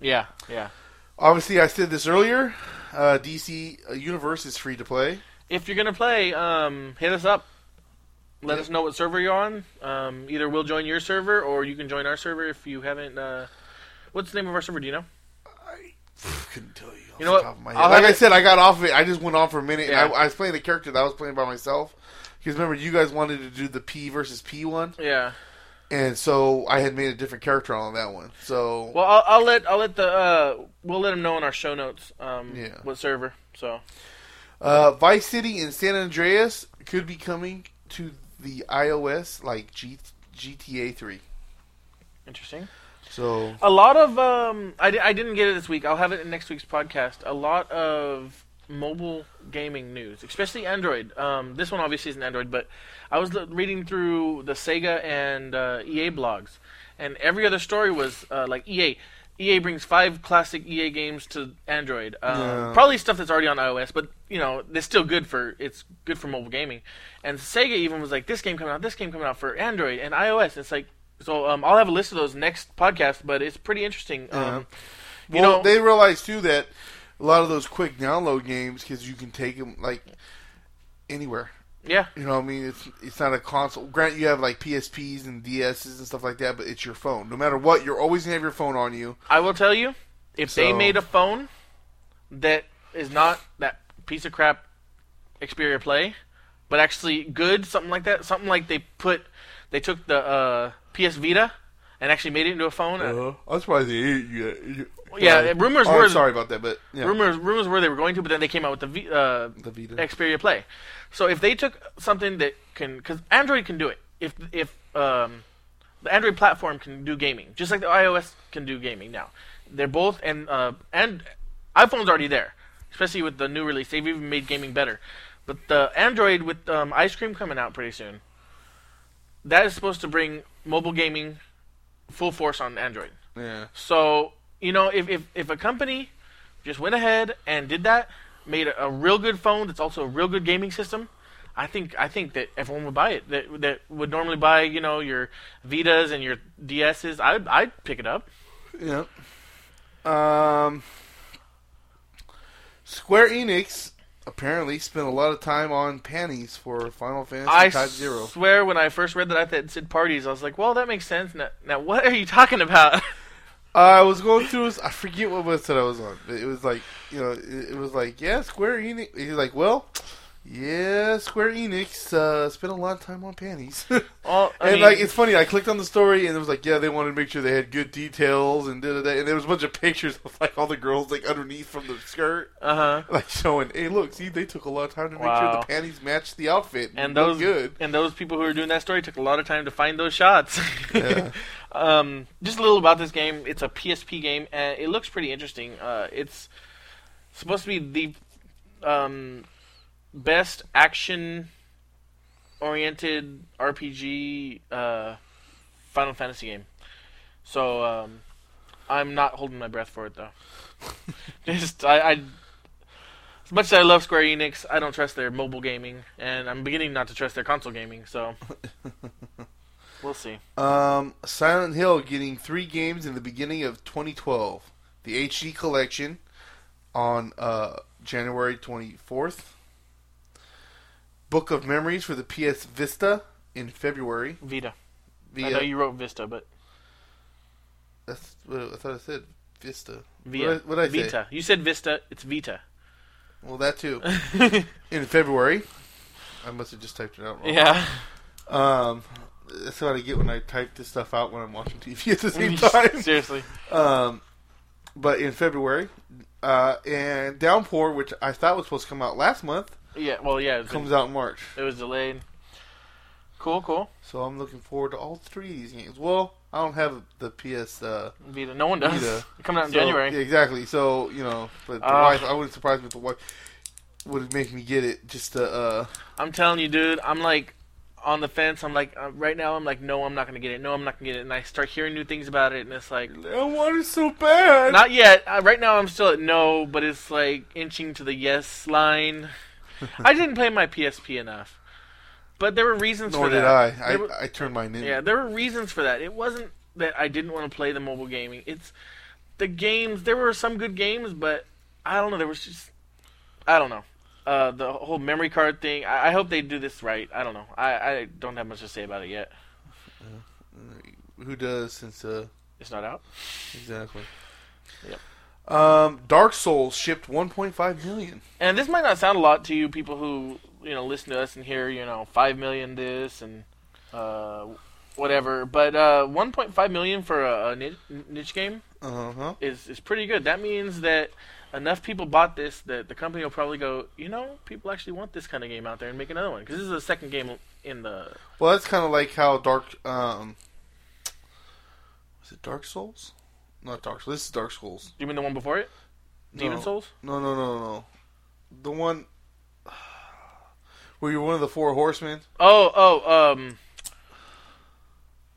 Yeah. Yeah. obviously, I said this earlier. Uh, DC Universe is free to play. If you're gonna play, um, hit us up. Let Yeah. us know what server you're on. Um, either we'll join your server, or you can join our server if you haven't. Uh, what's the name of our server? Do you know? I couldn't tell you. Off You know the what? Top of my I'll head. Like I said, I got off of it. I just went on for a minute, Yeah. and I, I was playing the character that I was playing by myself. Because remember, you guys wanted to do the P versus P one, Yeah. And so I had made a different character on that one. So Well, I'll, I'll let I'll let the uh, we'll let them know in our show notes. Um, Yeah. What server? So uh, Vice City and San Andreas could be coming to the iOS like G, GTA three. interesting. So A lot of um, I, I didn't get it this week. I'll have it in next week's podcast. A lot of mobile gaming news, especially Android. Um, this one obviously isn't Android, but I was l- reading through the Sega and uh, EA blogs, and every other story was uh, like EA. EA brings five classic EA games to Android. Um, Yeah. Probably stuff that's already on iOS, but you know it's still good for it's good for mobile gaming. And Sega even was like, this game coming out, this game coming out for Android and iOS. It's like so. Um, I'll have a list of those next podcast, but it's pretty interesting. Yeah. Um, you well, know, they realize too that a lot of those quick download games because you can take them like anywhere. yeah, You know, what I mean, it's it's not a console. Grant you have like PSPs and DSs and stuff like that, but it's your phone. No matter what, you're always gonna have your phone on you. I will tell you, if they made a phone that is not that piece of crap Xperia Play, but actually good, something like that, something like they put, they took the uh, PS Vita and actually made it into a phone. uh, I'm surprised they ate you. yeah, rumors oh, were sorry about that, but yeah, rumors rumors were they were going to, but then they came out with the v, uh, the Vita. Xperia Play. So if they took something that can, because Android can do it. If if um, the Android platform can do gaming, just like the iOS can do gaming now. They're both and uh, and iPhone's already there, especially with the new release. They've even made gaming better. But the Android with um, Ice Cream coming out pretty soon, that is supposed to bring mobile gaming full force on Android. yeah, So you know, if if if a company just went ahead and did that, made a, a real good phone that's also a real good gaming system, I think I think that everyone would buy it. That that would normally buy you know your Vitas and your DSs. I'd I'd pick it up. yeah. Um, Square Enix apparently spent a lot of time on panties for Final Fantasy I Type Zero. I swear, when I first read that I thought it said parties, I was like, well, that makes sense. Now, now what are you talking about? I was going through. I forget what website I was on. It was like you know, it, it was like yeah, Square Enix. He's like, well, Yeah, Square Enix uh, spent a lot of time on panties. And mean, like it's funny, I clicked on the story and it was like, yeah, they wanted to make sure they had good details and da da da. And there was a bunch of pictures of like all the girls like underneath from the skirt, uh huh. like showing, hey, look, see, they took a lot of time to make sure the panties matched the outfit And look those good. and those people who were doing that story took a lot of time to find those shots. Yeah. um, just a little about this game. It's a PSP game, and it looks pretty interesting. Uh, it's supposed to be the um, best action oriented RPG uh, Final Fantasy game. So um, I'm not holding my breath for it though. Just I, I as much as I love Square Enix, I don't trust their mobile gaming, and I'm beginning not to trust their console gaming. So we'll see. Um, Silent Hill getting three games in the beginning of 2012. The HD collection on uh, January 24th. Book of Memories for the PS Vista in February. Vita. I know you wrote Vista, but that's what I thought I said. Vista. Via. What did I, I say? Vita. You said Vista. It's Vita. Well, that too. in February. I must have just typed it out wrong. yeah. Um, that's what I get when I type this stuff out when I'm watching TV at the same time. Seriously. Um, but in February, uh, and Downpour, which I thought was supposed to come out last month, Yeah. Well, yeah. It comes out in March. it was delayed. Cool. Cool. So I'm looking forward to all three of these games. Well, I don't have the PS. Uh, Vita. No one does. Vita. Coming out in so- January. yeah, exactly. So you know, but the Ah. wife, I wouldn't surprise me if the wife would make me get it just to. Uh, I'm telling you, dude. I'm like on the fence. I'm like uh, right now. I'm like, no, I'm not gonna get it. No, I'm not gonna get it. And I start hearing new things about it, and it's like, I want it so bad. not yet. Uh, right now, I'm still at no, but it's like inching to the yes line. I didn't play my PSP enough, but there were reasons Nor for did that. I. Were- I, I turned mine in. Yeah, there were reasons for that. It wasn't that I didn't want to play the mobile gaming. It's the games. There were some good games, but I don't know. There was just I don't know. Uh, the whole memory card thing. I, I hope they do this right. I don't know. I, I don't have much to say about it yet. Who does since uh It's not out. exactly. Yep. Um, Dark Souls shipped 1.5 million. And this might not sound a lot to you people who you know listen to us and hear you know five million this and uh, whatever, but uh, 1.5 million for a, a niche, niche game Uh huh. is is pretty good. That means that enough people bought this that the company will probably go, you know, people actually want this kind of game out there and make another one because this is the second game in the. Well, that's kind of like how Dark um, was it Dark Souls? Not Dark Souls. This is Dark Souls. You mean the one before it, Demon No. Souls? No, no, no, no, no. The one where you're one of the four horsemen. Oh, oh, um.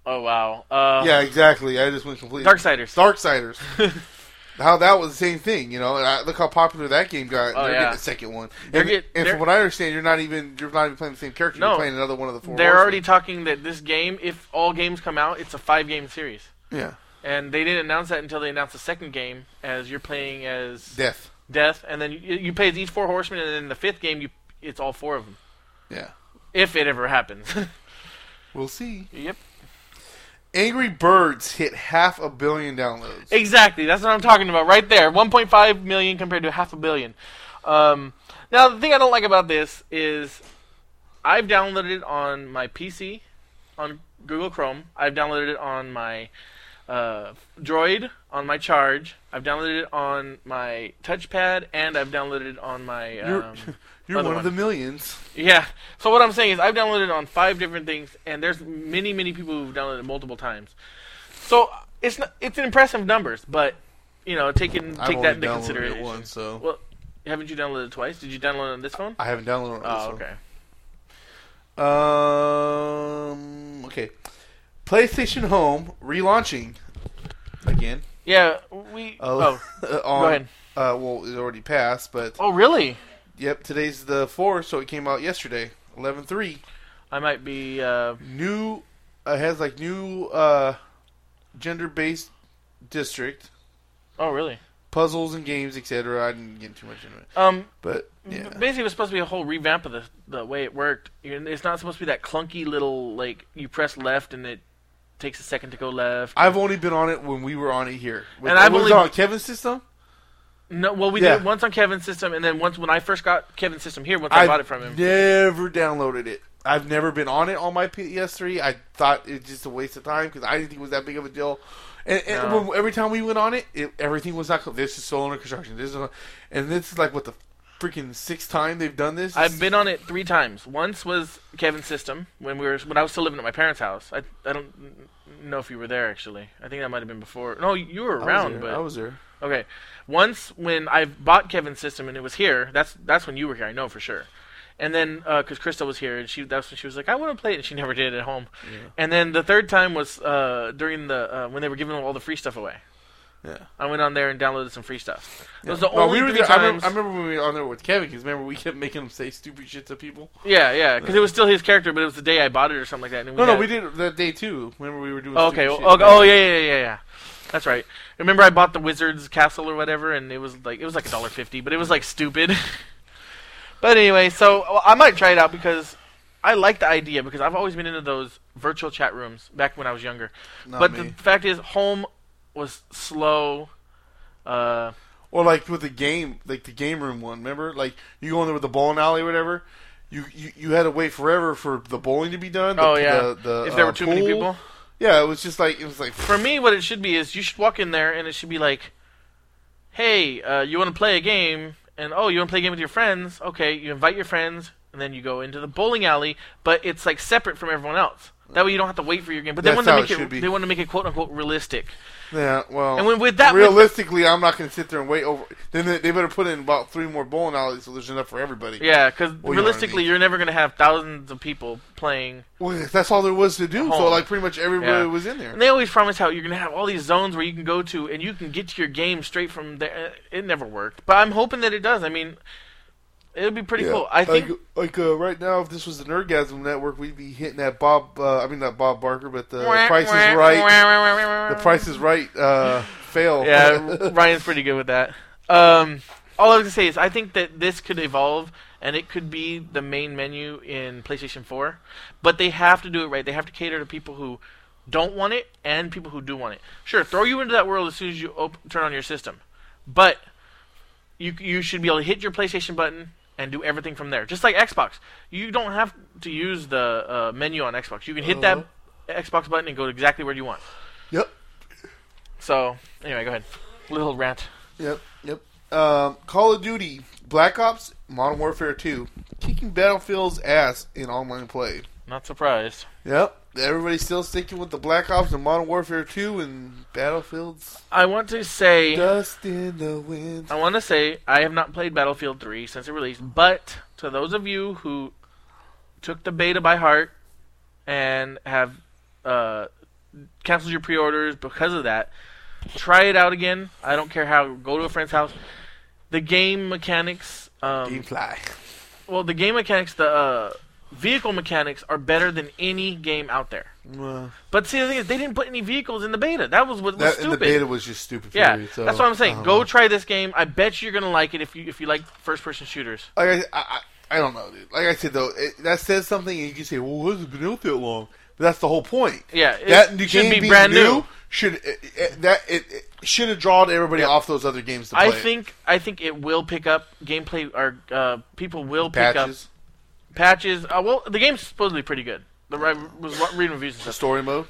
Oh wow. Uh, yeah, exactly. I just went completely Darksiders. Darksiders. how that was the same thing, you know. I, look how popular that game got. Oh, they're yeah. getting the second one. They're and get- and from what I understand, you're not even you're not even playing the same character. No. You're playing another one of the four. They're horsemen. already talking that this game, if all games come out, it's a five game series. yeah And they didn't announce that until they announced the second game, as you're playing as death. Death, and then you, you play as each four horsemen, and then the fifth game, you it's all four of them. Yeah, If it ever happens. we'll see. yep. Angry Birds hit half a billion downloads. Exactly. That's what I'm talking about right there. 1.5 million compared to half a billion. Um, now, the thing I don't like about this is I've downloaded it on my PC, on Google Chrome. I've downloaded it on my uh, Droid, on my Charge. I've downloaded it on my touchpad, and I've downloaded it on my. You're, Um, you're one one. of the millions. yeah. So what I'm saying is I've downloaded it on five different things, and there's many, many people who've downloaded it multiple times. So it's not, it's an impressive numbers, but you know, taking take only that into downloaded consideration. it once, so Well, haven't you downloaded it twice? Did you download it on this phone? I haven't downloaded it. On this phone. Oh, so. okay. Um. Okay. PlayStation Home relaunching again. Yeah, we. Oh, Oh, on, go ahead. Uh, well, it already passed, but Oh, really? yep, today's the fourth, so it came out yesterday, eleven three. I might be. Uh, New, uh, has like new uh, gender based district oh, really? puzzles and games, etc. I didn't get too much into it, Um, but yeah, basically, it was supposed to be a whole revamp of the the way it worked. It's not supposed to be that clunky little like you press left and it takes a second to go left. I've only been on it when we were on it here. With, And I've was only- on Kevin's system. No, well, we Yeah. did it once on Kevin's system, and then once when I first got Kevin's system here, once I I've bought it from him. Never downloaded it. I've never been on it on my PS3. I thought it was just a waste of time because I didn't think it was that big of a deal. And, and No. when, every time we went on it, it, everything was not. This is still under construction. This is, and this is like what the freaking sixth time they've done this. I've been on it three times. Once was Kevin's system when we were when I was still living at my parents' house. I I don't know if you were there actually. I think that might have been before. No, you were I around, there. but I was there. okay. Once when I bought Kevin's system and it was here. That's that's when you were here. I know for sure. And then because Krista was here and she that's when she was like I want to play it and she never did it at home. And then the third time was uh, during the uh, when they were giving all the free stuff away. Yeah. I went on there and downloaded some free stuff. It was Yeah. the No, only we were three there- I remember. I remember when we were on there with Kevin because remember we kept making him say stupid shit to people. Yeah, yeah, because it was still his character, but it was the day I bought it or something like that. And No, no, we did it that day too. Remember we were doing. Oh, okay. stupid Oh, shit. oh, yeah, yeah, yeah, yeah. That's right. Remember, I bought the Wizard's Castle or whatever, and it was like it was like a dollar fifty, but it was like stupid. but anyway, so well, I might try it out because I like the idea because I've always been into those virtual chat rooms back when I was younger. Not but me. the fact is, home was slow. Uh, Or like with the game, like the game room one. Remember, like you go in there with the bowling alley or whatever. You, you you had to wait forever for the bowling to be done. The, oh yeah, the, the, if there uh, were too many people. Yeah, it was just like it was like For me, what it should be is you should walk in there and it should be like, "Hey, uh, you want to play a game?" And oh, you want to play a game with your friends? Okay, you invite your friends, and then you go into the bowling alley, but it's like separate from everyone else. That way, you don't have to wait for your game. But they That's want to make it it. they want to make it quote unquote realistic. Yeah. Well, And when with that, with- realistically, I'm not going to sit there and wait over. Then they, they better put in about three more bowling alleys so there's enough for everybody. yeah, because Well, you know I realistically, mean. you're never going to have thousands of people playing. Well, that's all there was to do. So like pretty much everybody Yeah. was in there. And they always promise how you're going to have all these zones where you can go to and you can get to your game straight from there. It never worked, but I'm hoping that it does. I mean, it would be pretty Yeah. cool. I think. like, uh, right now, if this was the Nerdgasm Network, we'd be hitting that Bob. Uh, I mean, not Bob Barker, but the Price is Right. The Price is Right. Uh, fail. yeah, Ryan's pretty good with that. Um, all I was gonna say is I think that this could evolve and it could be the main menu in PlayStation 4, but they have to do it right. They have to cater to people who don't want it and people who do want it. Sure, throw you into that world as soon as you op- turn on your system, but you you should be able to hit your PlayStation button and do everything from there. Just like Xbox, you don't have to use the uh, menu on Xbox. You can hit that Xbox button and go exactly where you want. Yep. So anyway, go ahead. Little rant. Yep. Yep. Um, Call of Duty, Black Ops, Modern Warfare 2, kicking Battlefield's ass in online play. Not surprised. Yep. Everybody's still sticking with the Black Ops and Modern Warfare 2 and Battlefield's I want to say dust in the wind. I want to say I have not played Battlefield 3 since it released, but to those of you who took the beta by heart and have uh, canceled your pre-orders because of that, try it out again. I don't care how. Go to a friend's house. The game mechanics, um, Gamefly. well, the game mechanics, the uh, vehicle mechanics are better than any game out there. Well, But see, the thing is, they didn't put any vehicles in the beta. That was what was that, stupid. the beta was just stupid. Yeah, me, so, that's what I'm saying. Go don't try this game. I bet you're gonna like it if you if you like first person shooters. Like I, I, I don't know, dude. Like I said though, it, that says something, and you can say, "Well, it hasn't been out that long." But that's the whole point. Yeah, it that new should game be being brand new, new. should it, it, that it, it should have drawn everybody off those other games to play. I think I think it will pick up gameplay or uh, people will pick patches, up patches. Uh, well, the game's supposedly pretty good. The I was reading reviews and stuff. story mode.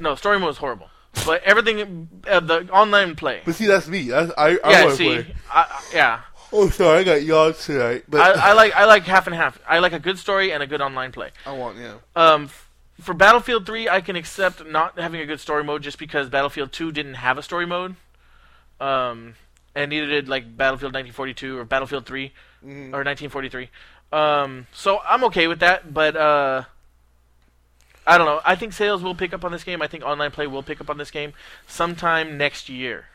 No, story mode is horrible, but everything uh, the online play. But see, that's me. That's, I, I yeah, see, play. I, yeah, Oh, sorry, I got yawns tonight. But I, I like I like half and half. I like a good story and a good online play. I want yeah. Um, f- for Battlefield 3, I can accept not having a good story mode just because Battlefield 2 didn't have a story mode. Um, and neither did like Battlefield 1942 or Battlefield 3 Mhm. or 1943. Um, so I'm okay with that, but uh, I don't know. I think sales will pick up on this game. I think online play will pick up on this game sometime next year.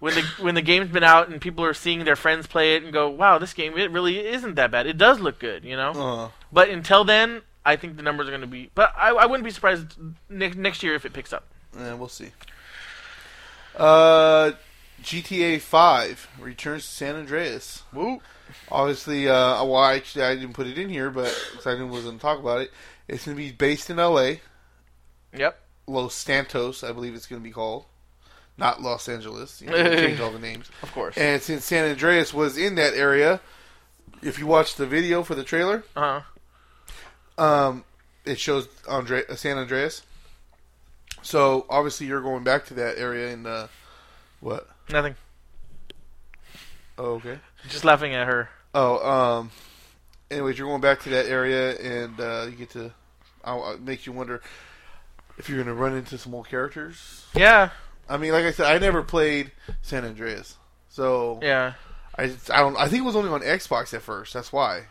When the when the game's been out and people are seeing their friends play it and go, "Wow, this game it really isn't that bad. It does look good," you know. Uh, But until then, I think the numbers are going to be. But I, I wouldn't be surprised ne- next year if it picks up. yeah, we'll see. Uh, GTA Five returns to San Andreas. Woo! Obviously, uh, well, actually, I didn't put it in here, but 'cause I didn't wasn't talk about it. It's going to be based in L.A. Yep. Los Santos, I believe it's going to be called. not Los Angeles. You know, they changed all the names. Of course. And since San Andreas was in that area, if you watch the video for the trailer, Uh huh. um, it shows Andre- uh, San Andreas. So obviously you're going back to that area in uh, what? Nothing. Oh, okay. Just laughing at her. Oh, um. Anyways, you're going back to that area, and uh, you get to. Uh, it makes you wonder if you're going to run into some old characters. Yeah. I mean, like I said, I never played San Andreas, so Yeah. I, I don't. I think it was only on Xbox at first. That's why,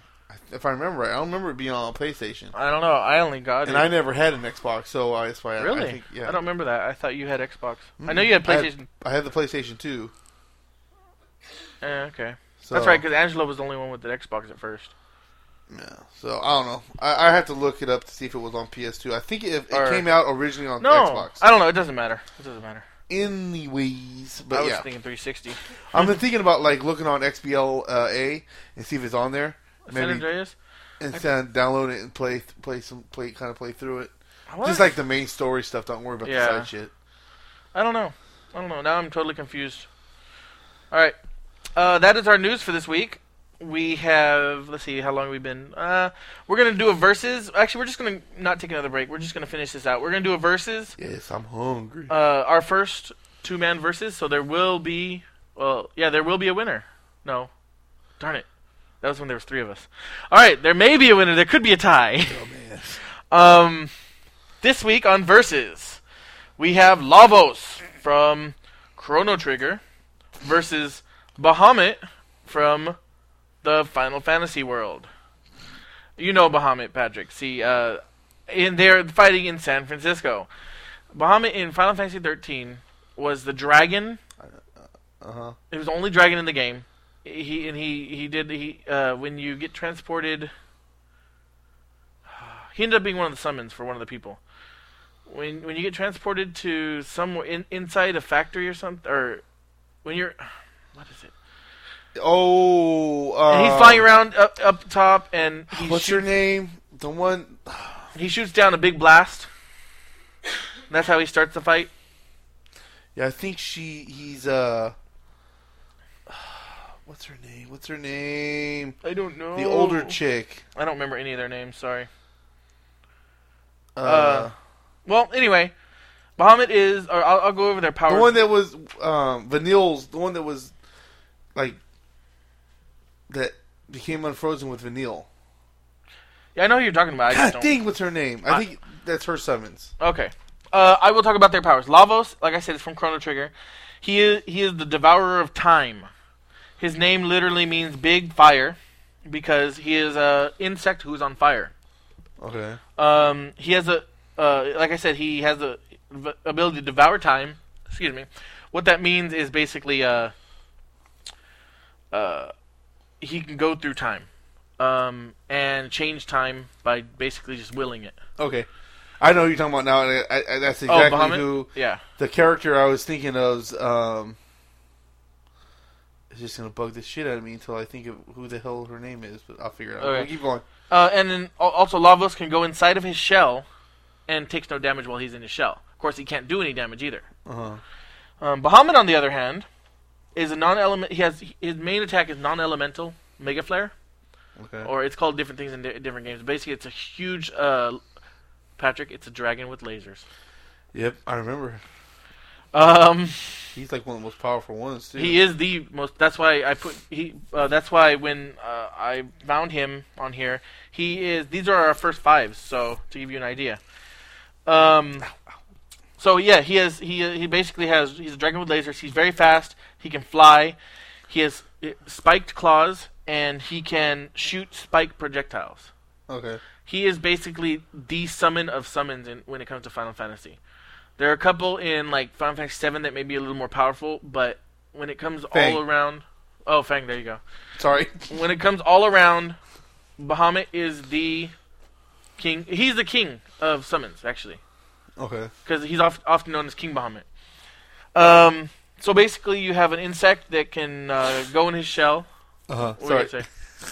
if I remember right. I don't remember it being on PlayStation, I don't know. I only got it. and it. I never had an Xbox, so I, that's why. I- really? I think, yeah. I don't remember that. I thought you had Xbox. I Mm-mm. know you had I had- PlayStation. I had the PlayStation 2. Eh, okay. So, That's right, because Angela was the only one with the Xbox at first. Yeah. So I don't know. I, I have to look it up to see if it was on PS2. I think it, it Or- came out originally on No, Xbox. I don't know. It doesn't matter. It doesn't matter. Anyways, but I was yeah, thinking 360. I've been thinking about like looking on XBL uh, A and see if it's on there, San maybe Andreas. and then download it and play play some play kind of play through it. What? Just like the main story stuff. Don't worry about Yeah. the side shit. I don't know. I don't know. Now I'm totally confused. All right. Uh, that is our news for this week. We have, let's see, how long we've been? Uh, we're going to do a versus. Actually, we're just going to not take another break. We're just going to finish this out. We're going to do a versus. Yes, I'm hungry. Uh, our first two man versus. So there will be, well, yeah, there will be a winner. No. Darn it. That was when there was three of us. All right, there may be a winner. There could be a tie. oh man. Um, this week on Versus, we have Lavos from Chrono Trigger versus Bahamut from the Final Fantasy world. You know Bahamut, Patrick. See, uh, in they're fighting in San Francisco. Bahamut in Final Fantasy 13 was the dragon. Uh huh. It was the only dragon in the game. He and he he did he uh, when you get transported. He ended up being one of the summons for one of the people. When when you get transported to somewhere in, inside a factory or something, or when you're, what is it? Oh, uh, And he's flying around up up top, and he What's shoots, your name? The one. he shoots down a big blast. And that's how he starts the fight. Yeah, I think she. He's uh. What's her name? What's her name? I don't know. The older chick. I don't remember any of their names. Sorry. Uh, Uh, Well, anyway, Bahamut is. Or I'll, I'll go over their powers. the one that was um, Vanille's. The one that was like that became unfrozen with Vanille. yeah, I know who you're talking about. I just God don't. dang, what's her name? I, I- think that's her summons. Okay. Uh, I will talk about their powers. Lavos, like I said, is from Chrono Trigger. He is he is the devourer of time. His name literally means big fire because he is a insect who's on fire. Okay. Um, he has a uh, like I said, he has the v- ability to devour time. Excuse me. What that means is basically uh, uh, he can go through time um, and change time by basically just willing it. Okay. I know who you're talking about now. And I, I, that's Oh, exactly Bahamut? who Yeah. the character I was thinking of. is, Um, it's just gonna bug the shit out of me until I think of who the hell her name is. But I'll figure it out. Okay. We'll keep going. Uh, and then al- also Lavos can go inside of his shell and takes no damage while he's in his shell. Of course, he can't do any damage either. Uh huh. Um, Bahamut, on the other hand, is a non-element. He has his main attack is non-elemental Mega Flare, Okay. or it's called different things in di- different games. Basically, it's a huge. Uh, Patrick, it's a dragon with lasers. Yep, I remember. Um, He's like one of the most powerful ones too. he is the most. That's why I put he. Uh, that's why when uh, I found him on here, he is. These are our first fives. So to give you an idea. Um. So yeah, he has. He he basically has. He's a dragon with lasers. He's very fast. He can fly. He has uh, spiked claws, and he can shoot spike projectiles. Okay. He is basically the summon of summons in, when it comes to Final Fantasy. There are a couple in like Final Fantasy VII that may be a little more powerful, but when it comes Fang. all around, oh Fang, there you go. Sorry. When it comes all around, Bahamut is the king. He's the king of summons, actually, Okay. because he's oft, often known as King Bahamut. Um, so basically, you have an insect that can uh, go in his shell. Uh huh. Sorry. say?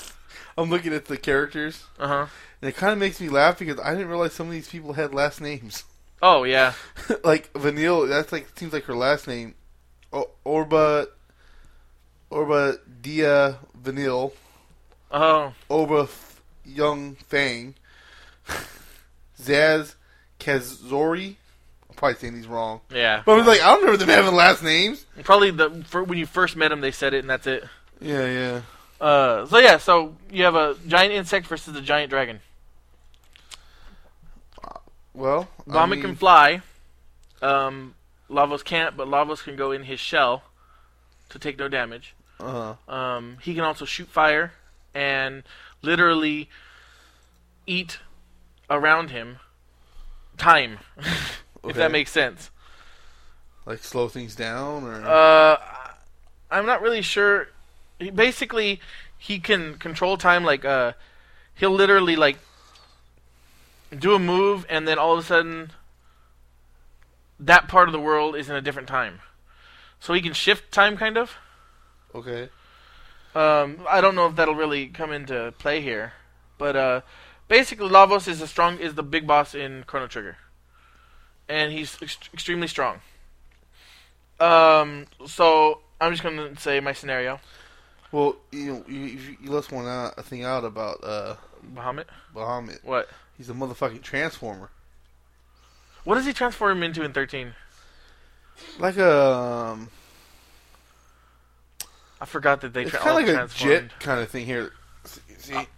I'm looking at the characters, Uh huh. and it kind of makes me laugh because I didn't realize some of these people had last names. Oh yeah. like Vanille, that's like seems like her last name. O- Orba, Orba Dia Vanille, Oh Orba F- Young Fang, Zaz Kazori. I'm probably saying these wrong. yeah. But I was like, I don't remember them having last names. Probably the for, when you first met him, they said it, and that's it. Yeah, yeah. Uh, so yeah, so you have a giant insect versus a giant dragon. Well, I mean, can fly. Um, Lavos can't, but Lavos can go in his shell to take no damage. Uh, Um, he can also shoot fire and literally eat around him time, if that makes sense. like slow things down, or Uh, I'm not really sure. He, basically, he can control time. Like, uh, he'll literally like do a move, and then all of a sudden, that part of the world is in a different time. So he can shift time, kind of. okay. Um, I don't know if that'll really come into play here, but uh, basically, Lavos is a strong is the big boss in Chrono Trigger, and he's ex- extremely strong. Um, so I'm just gonna say my scenario, Well, you know, you, you, you left one out, a thing out about uh, Bahamut. Bahamut. What? He's a motherfucking transformer. What does he transform him into in 13? Like a, um, I forgot that they it's tra- kind of like a jet kind of thing here. See, see? like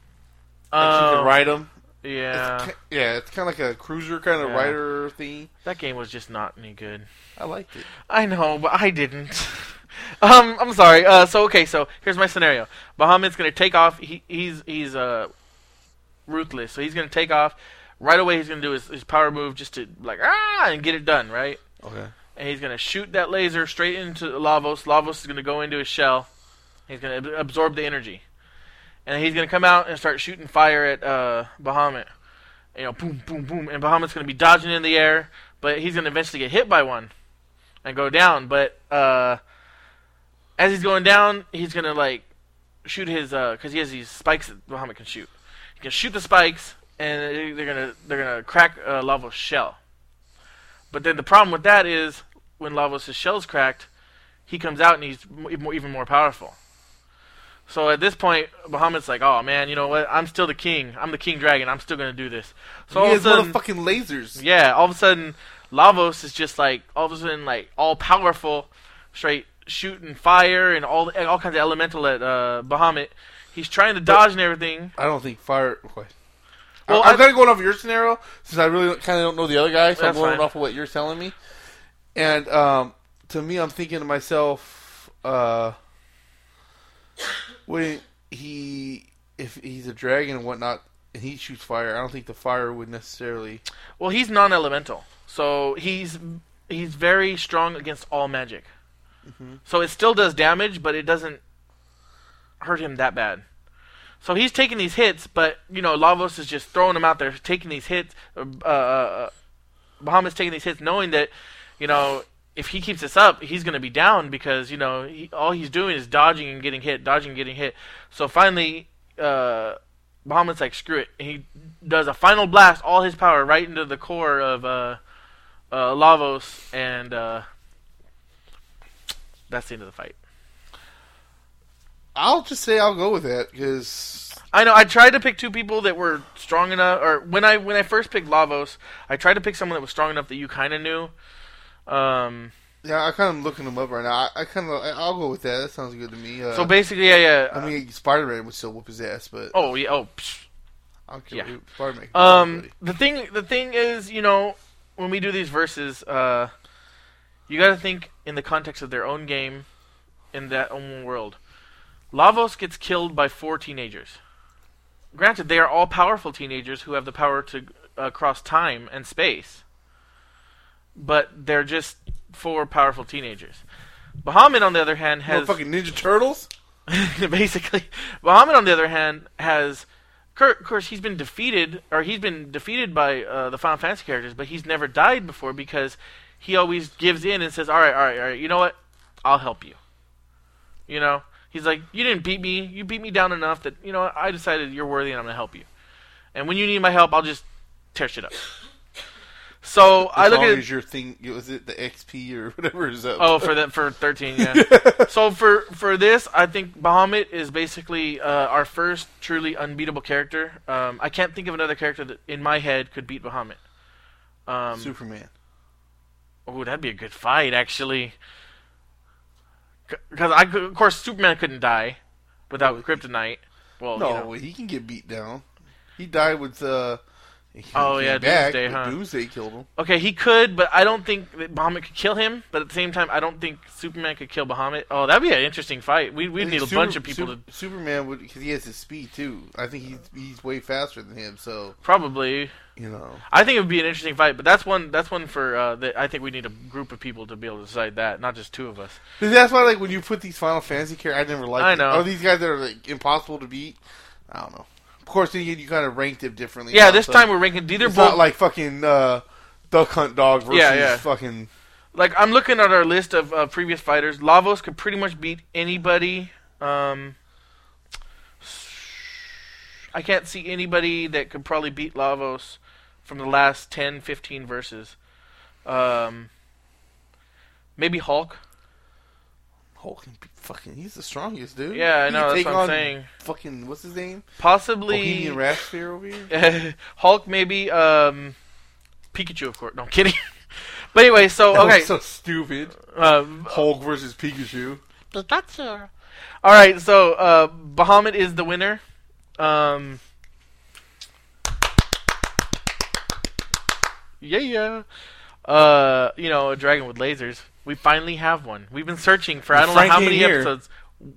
you can ride them. yeah, It's, yeah, it's kind of like a cruiser kind of Yeah. rider thing. that game was just not any good. I liked it. I know, but I didn't. um, I'm sorry. Uh, so okay, so here's my scenario. Bahamut's gonna take off. He, he's he's uh ruthless, so he's gonna take off. Right away, he's gonna do his, his power move just to like ah and get it done, right? Okay. And he's gonna shoot that laser straight into Lavos. Lavos is gonna go into his shell. He's gonna ab- absorb the energy, and he's gonna come out and start shooting fire at uh, Bahamut. You know, boom, boom, boom, and Bahamut's gonna be dodging in the air, but he's gonna eventually get hit by one and go down. But uh, as he's going down, he's gonna like shoot his because he has these spikes that Bahamut can shoot. Can shoot the spikes, and they're gonna they're gonna crack uh, Lavos' shell. But then the problem with that is when Lavos' shell's cracked, he comes out and he's even more- even more powerful. So at this point, Bahamut's like, "Oh man, you know what? I'm still the king. I'm the king dragon. I'm still gonna do this." So all he of has a sudden, motherfucking lasers. yeah, all of a sudden, Lavos is just like all of a sudden like all powerful, straight shooting fire and all all kinds of elemental at uh, Bahamut. He's trying to dodge and everything. I don't think fire. Well, I, I'm I- kind of going off your scenario since I really kind of don't know the other guy, so I'm going fine. off of what you're telling me. And um, to me, I'm thinking to myself, uh, when he, if he's a dragon and whatnot, and he shoots fire, I don't think the fire would necessarily. Well, he's non-elemental, so he's he's very strong against all magic. So it still does damage, but it doesn't hurt him that bad. So he's taking these hits, but you know Lavos is just throwing them out there, taking these hits. Uh, uh, uh, Bahamut's taking these hits, knowing that you know if he keeps this up, he's going to be down because you know he, all he's doing is dodging and getting hit, dodging and getting hit. So finally, uh, Bahamut's like, screw it. And he does a final blast, all his power, right into the core of uh, uh, Lavos, and uh, that's the end of the fight. I'll just say I'll go with that because I know. I tried to pick two people that were strong enough, or when I when I first picked Lavos, I tried to pick someone that was strong enough that you kind of knew. Um, yeah, I kind of looking them up right now. I, I kind of I'll go with that. That sounds good to me. Uh, so basically, yeah, yeah. I mean, Spider-Man would still whoop his ass, but oh yeah, oh. psh. I don't care. yeah. what Spider-Man. Um, the thing, the thing is, you know, when we do these verses, uh, you got to think in the context of their own game, in that own world. Lavos gets killed by four teenagers. Granted, they are all powerful teenagers who have the power to uh, cross time and space, but they're just four powerful teenagers. Bahamut, on the other hand, has Motherfucking Ninja Turtles. basically. Bahamut, on the other hand, has, of course, he's been defeated, or he's been defeated by uh, the Final Fantasy characters, but he's never died before because he always gives in and says, "All right, all right, all right. You know what? I'll help you." You know, he's like, "You didn't beat me. You beat me down enough that you know? I decided you're worthy, and I'm gonna help you. And when you need my help, I'll just tear shit up." So I look long at as your thing was it the XP or whatever is up. Oh, for that for thirteen, yeah. so for for this, I think Bahamut is basically uh, our first truly unbeatable character. Um, I can't think of another character that in my head could beat Bahamut. Um, Superman. oh, that'd be a good fight, actually. Because I of course, Superman couldn't die without kryptonite. Well, No, you know. he can get beat down. He died with uh. he Oh, yeah, back, Doomsday, huh? Doomsday killed him. Okay, he could, but I don't think that Bahamut could kill him. But at the same time, I don't think Superman could kill Bahamut. Oh, that'd be an interesting fight. We we'd need a Super- bunch of people Sup- to Superman would because he has his speed too. I think he's he's way faster than him. So probably. You know. I think it would be an interesting fight, but that's one. That's one for. Uh, that I think we need a group of people to be able to decide that, not just two of us. That's why, like, when you put these Final Fantasy characters, I never liked. I it. know. Are these guys that are like impossible to beat? I don't know. Of course, then you, you kind of ranked them differently. Yeah, now, this so time we're ranking either it's both. not like fucking uh, Duck Hunt Dog versus Yeah, yeah. fucking. like I'm looking at our list of uh, previous fighters. Lavos could pretty much beat anybody. Um, I can't see anybody that could probably beat Lavos from the last 10, 15 verses. Um, maybe Hulk. Hulk can be fucking. He's the strongest dude. Yeah, I know. That's take what I'm on saying. Fucking what's his name? Possibly Bohemian Rhapsody over here. Hulk, maybe. Um, Pikachu, of course. No, I'm kidding. but anyway, so That was okay. so stupid. um, Hulk versus Pikachu. all right, so uh, Bahamut is the winner. Um, yeah, yeah. Uh, you know, a dragon with lasers. We finally have one. We've been searching for I don't Frank know how many here. episodes.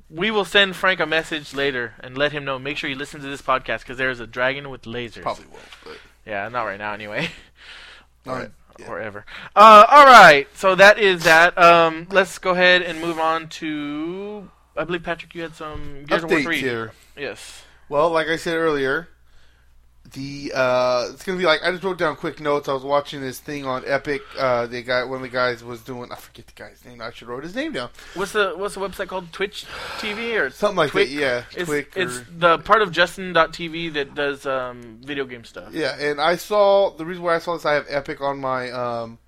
We will send Frank a message later and let him know. Make sure you listen to this podcast because there is a dragon with lasers. Probably won't. But Yeah, not right now anyway. all right. Yeah. or ever. Uh, all right, so that is that. Um, let's go ahead and move on to. I believe Patrick, you had some Gears of War three. here. Yes. Well, like I said earlier, the uh, it's gonna be like I just wrote down quick notes. I was watching this thing on Epic. Uh, the guy, one of the guys was doing. I forget the guy's name. I should wrote his name down. What's the What's the website called? Twitch TV or Something like Twitch? that. Yeah, It's, Twitch it's or- the part of Justin.tv that does um, video game stuff. Yeah, and I saw the reason why I saw this. I have Epic on my um,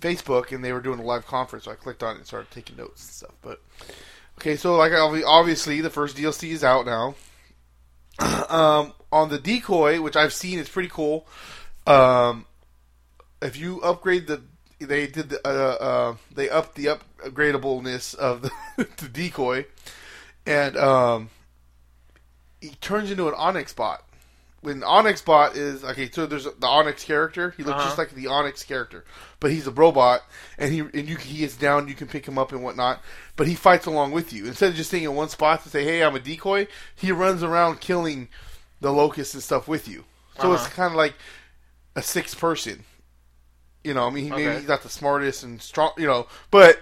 Facebook, and they were doing a live conference, so I clicked on it and started taking notes and stuff. But okay, so like obviously the first DLC is out now. um, on the decoy, which I've seen, it's pretty cool. Um, if you upgrade the, they did the, uh, uh, they upped the upgradableness of the, the decoy, and um, turns into an Onyx bot when Onyx Bot is okay, so there's the Onyx character. He looks Uh-huh. just like the Onyx character, but he's a robot, and he and you he is down. You can pick him up and whatnot, but he fights along with you instead of just staying in one spot to say, "Hey, I'm a decoy." He runs around killing the locusts and stuff with you. So it's Uh-huh. kind of like a six person. You know, I mean, he, maybe he's not the smartest and strong, you know, but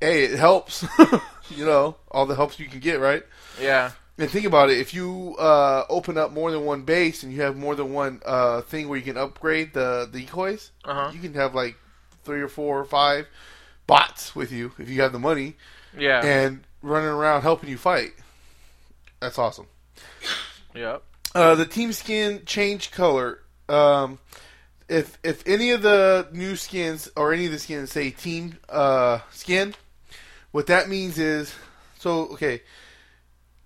hey, it helps. you know, all the helps you can get, right? Yeah. And think about it: if you uh, open up more than one base and you have more than one uh, thing where you can upgrade the, the decoys, Uh-huh. you can have like three or four or five bots with you if you have the money Yeah. and running around helping you fight. That's awesome. Yep. Uh, the team skin changed color. Um, if if any of the new skins or any of the skins say team uh, skin, what that means is so okay.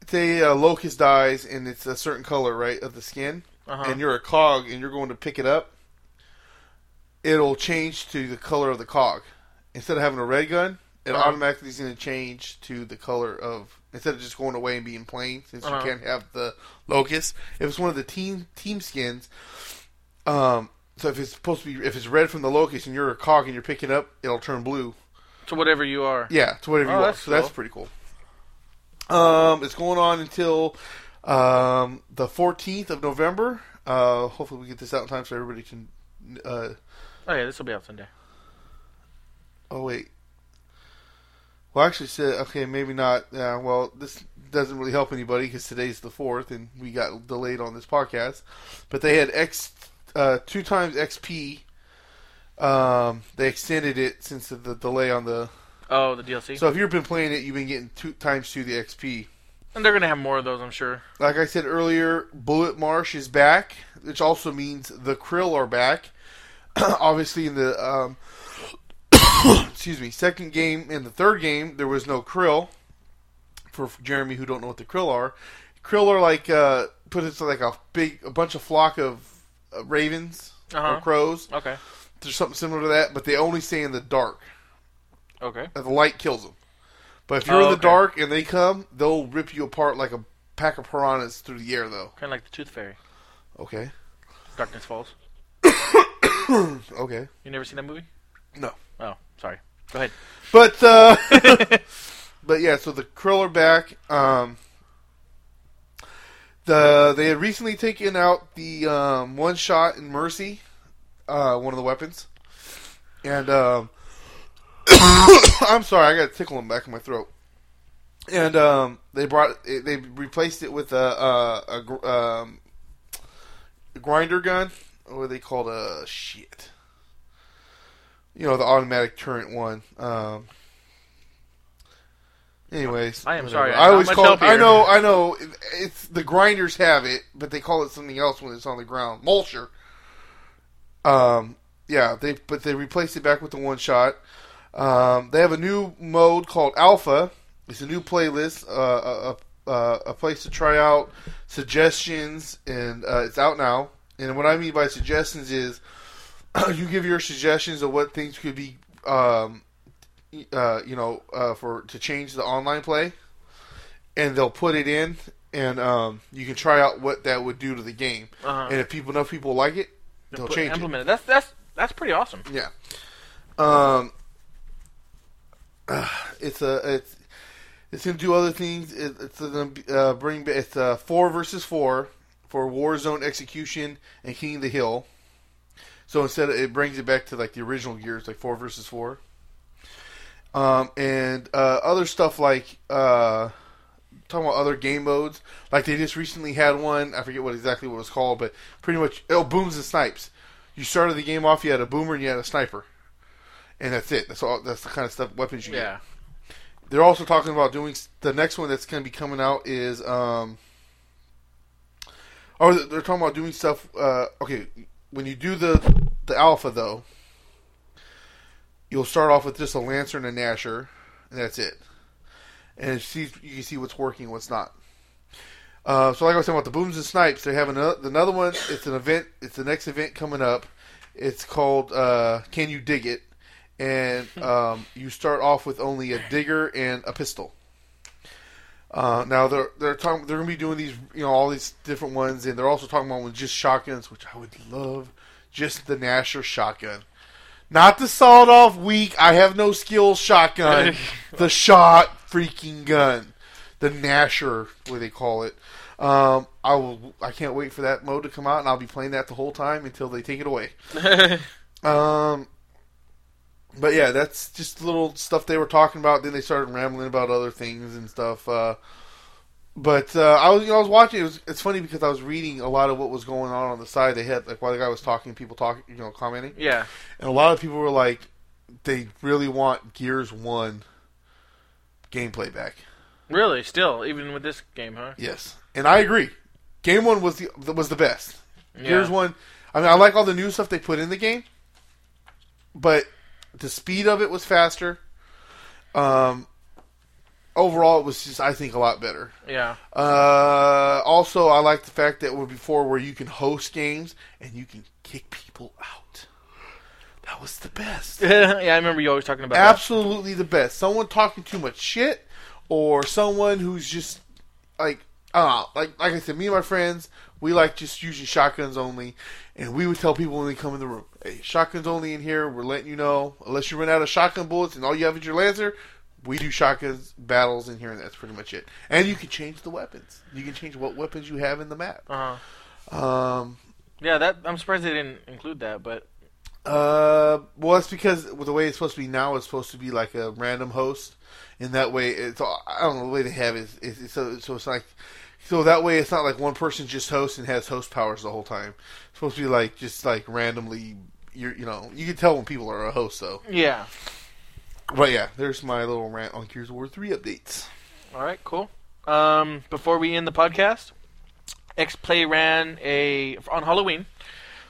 Say a locust dies and it's a certain color, right, of the skin, Uh-huh. and you're a cog and you're going to pick it up. It'll change to the color of the cog. Instead of having a red gun, it Uh-huh. automatically is going to change to the color of instead of just going away and being plain since Uh-huh. you can't have the locust. If it's one of the team team skins, um, so if it's supposed to be if it's red from the locust and you're a cog and you're picking up, it'll turn blue. To whatever you are. Yeah, to whatever Oh, you are. that's So that's pretty cool. Um, it's going on until um, the 14th of November. Uh, hopefully, we get this out in time so everybody can. Uh, Oh yeah, this will be out Sunday. oh wait. Well, actually, said okay, maybe not. Yeah, well, this doesn't really help anybody because today's the fourth, and we got delayed on this podcast. But they had X uh, two times XP. Um, they extended it since the delay on the. Oh, the DLC. So if you've been playing it, you've been getting two times two the XP. and they're gonna have more of those, I'm sure. Like I said earlier, Bullet Marsh is back, which also means the Kryll are back. obviously in the um, excuse me second game and the third game there was no kryll. For Jeremy who don't know what the kryll are, kryll are like uh, put into like a big a bunch of flock of uh, ravens Uh-huh. or crows. Okay. There's something similar to that, but they only stay in the dark. Okay. Uh, The light kills them. But if you're Oh, in the okay. dark and they come, they'll rip you apart like a pack of piranhas through the air, though. Kind of like the Tooth Fairy. Okay. Darkness Falls. Okay. You never seen that movie? No. Oh, sorry. Go ahead. But uh, but yeah, so the kryll are back. Um, the they had recently taken out the um, one shot in Mercy, uh, one of the weapons, and um, I'm sorry, I got a tickle in the back of my throat. And um, they brought they replaced it with a a, a, um, a grinder gun. What are they called? A shit. You know the automatic turret one. Um, anyways, I am whatever. sorry, I not always call. It, I know. I know. it- It's the grinders have it, but they call it something else when it's on the ground. Mulcher. Um. Yeah. They but they replaced it back with the one shot. Um, they have a new mode called Alpha. It's a new playlist, uh, a, a, a place to try out suggestions, and uh, it's out now. And what I mean by suggestions is you give your suggestions of what things could be, um, uh, you know, uh, for to change the online play, and they'll put it in, and um, you can try out what that would do to the game. Uh-huh. And if people enough people like it, they'll Put- change it. implement it. That's that's that's pretty awesome. Yeah. Um. it's a it's it's gonna do other things. It, it's gonna uh, bring it's uh, four versus four for Warzone Execution and King of the Hill. So instead, of, it brings it back to like the original Gears, like four versus four. Um, and uh, other stuff like uh, talking about other game modes. Like they just recently had one. I forget what exactly what it was called, but pretty much oh booms and snipes. You started the game off. You had a boomer and you had a sniper, and that's it. That's all. That's the kind of stuff weapons you get. Yeah. They're also talking about doing the next one that's going to be coming out is um. Or they're talking about doing stuff. Uh, okay, when you do the the alpha though, you'll start off with just a lancer and a gnasher, and that's it. And see you can see what's working, and what's not. Uh, so like I was saying about the booms and snipes, they have another another one. It's an event. It's the next event coming up. It's called uh, Can You Dig It? And um, you start off with only a digger and a pistol. Uh, now they're they're talking they're gonna be doing these you know all these different ones, and they're also talking about with just shotguns, which I would love. Just the Gnasher shotgun, not the sawed off weak. I have no skills shotgun. the shot freaking gun, the Gnasher, what they call it. Um, I will. I can't wait for that mode to come out, and I'll be playing that the whole time until they take it away. Um, but yeah, that's just little stuff they were talking about. Then they started rambling about other things and stuff. Uh, but uh, I was, you know, I was watching. It was, it's funny because I was reading a lot of what was going on on the side. They had like while the guy was talking, people talking, you know, commenting, yeah. and a lot of people were like, they really want Gears One gameplay back. Really? Still, even with this game, huh? Yes, and I agree. Game One was the was the best. Yeah. Gears One. I mean, I like all the new stuff they put in the game, but the speed of it was faster. Um, overall, it was just I think a lot better. Yeah. Uh, also, I like the fact that with before where you can host games and you can kick people out. That was the best. yeah, I remember you always talking about that. Absolutely the best. Someone talking too much shit, or someone who's just like, uh, like like I said, me and my friends, we like just using shotguns only, and we would tell people when they come in the room, "Hey, shotguns only in here. We're letting you know, unless you run out of shotgun bullets and all you have is your lancer." We do shotguns battles in here, and that's pretty much it. And you can change the weapons. You can change what weapons you have in the map. Uh-huh. Um, Yeah, that I'm surprised they didn't include that, but Uh, well, it's because the way it's supposed to be now, it's supposed to be like a random host. In that way, it's all- I don't know the way they have it. Is, is, is so so it's like so that way it's not like one person just hosts and has host powers the whole time. It's supposed to be like just like randomly. You you know you can tell when people are a host though. yeah. But yeah, there's my little rant on Gears of War three updates. All right, cool. Um, before we end the podcast, X Play ran a on Halloween.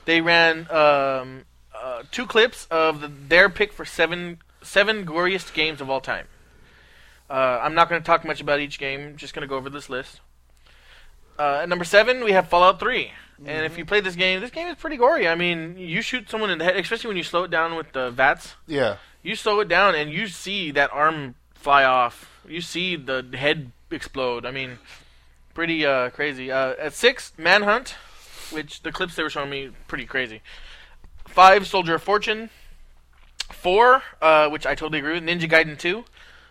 They ran um, uh, two clips of the, their pick for seven seven goriest games of all time. Uh, I'm not going to talk much about each game. Just going to go over this list. Uh, at number seven, we have Fallout 3. And if you play this game, this game is pretty gory. I mean, you shoot someone in the head, especially when you slow it down with the VATS. Yeah. You slow it down, and you see that arm fly off. You see the head explode. I mean, pretty uh, crazy. Uh, at six, Manhunt, which the clips they were showing me pretty crazy. Five, Soldier of Fortune. Four, uh, which I totally agree with, Ninja Gaiden 2.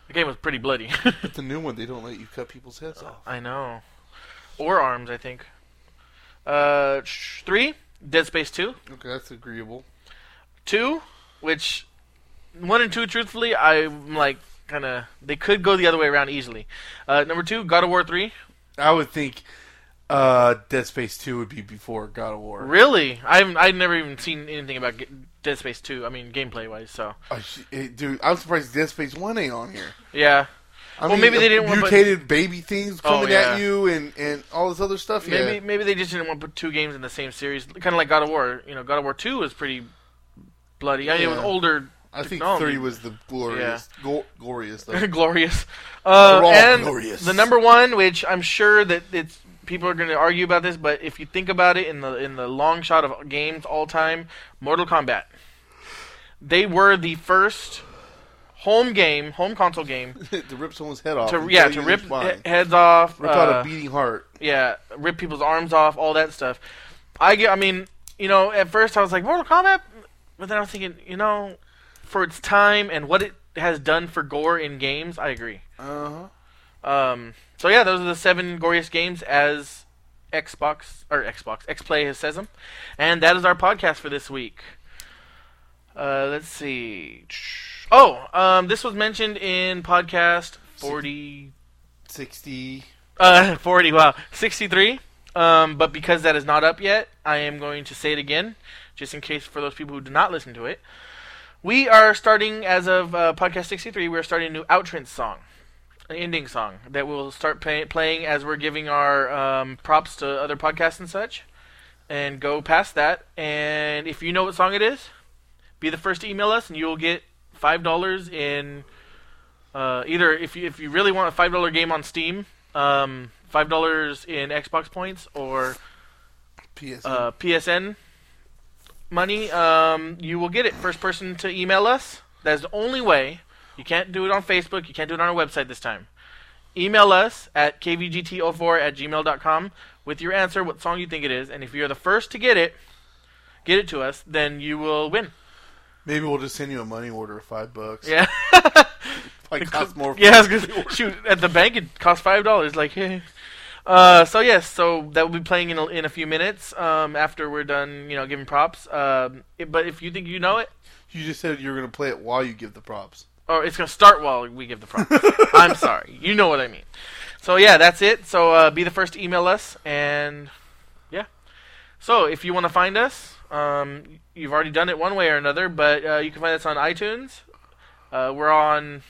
The game was pretty bloody. But the new one, they don't let you cut people's heads off. I know. Or arms, I think. Uh, three, Dead Space 2. Okay, that's agreeable. Two, which one and two, truthfully, I'm like kind of they could go the other way around easily. Uh, number two, God of War three. I would think uh, Dead Space 2 would be before God of War. Really, I've I've never even seen anything about Dead Space two. I mean, gameplay wise. So eh, dude, I'm surprised Dead Space 1 ain't on here. yeah, I Well, maybe they didn't want- but- mutated baby things Oh, coming yeah. at you and, and all this other stuff. maybe yeah. maybe they just didn't want to put two games in the same series, kind of like God of War. You know, God of War two was pretty bloody. I mean, it was older. I think technology. three was the glorious, go- glorious though. glorious. Uh, and glorious. the number one, which I'm sure that it's people are going to argue about this, but if you think about it in the in the long shot of games all time, Mortal Kombat. They were the first home game, home console game to rip someone's head off. to yeah to rip he- heads off, rip out uh, a beating heart. yeah, rip people's arms off, all that stuff. I get, I mean, you know, at first I was like Mortal Kombat, but then I was thinking, you know, for its time and what it has done for gore in games, I agree. Uh huh. Um, so yeah, those are the seven goriest games as Xbox or Xbox XPlay has says them, and that is our podcast for this week. Uh, let's see. Oh, um, this was mentioned in podcast forty. Sixty. Uh, 40, wow. 63. Um, but because that is not up yet, I am going to say it again, just in case for those people who do not listen to it. We are starting, as of uh, podcast 63, we're starting a new outrance song, an ending song that we'll start play- playing as we're giving our um, props to other podcasts and such, and go past that. And if you know what song it is, be the first to email us, and you'll get $5 in. Uh, either if you if you really want a five dollar game on Steam, um, five dollars in Xbox points or PS. uh, PSN money, um, you will get it. First person to email us. That is the only way. You can't do it on Facebook. You can't do it on our website this time. Email us at kvgt04 at gmail.com with your answer, what song you think it is, and if you're the first to get it, get it to us, then you will win. Maybe we'll just send you a money order of five bucks. Yeah. Like cost more. Yeah, I was gonna, shoot. At the bank, it costs five dollars. Like, hey. Uh, so yes, so that will be playing in a, in a few minutes. Um, after we're done, you know, giving props. Um, it- but if you think you know it, You just said you were gonna play it while you give the props. or it's gonna start while we give the props. I'm sorry, you know what I mean. So yeah, that's it. So uh, be the first to email us, and yeah. So if you want to find us, um, you've already done it one way or another, but uh, you can find us on iTunes. Uh, we're on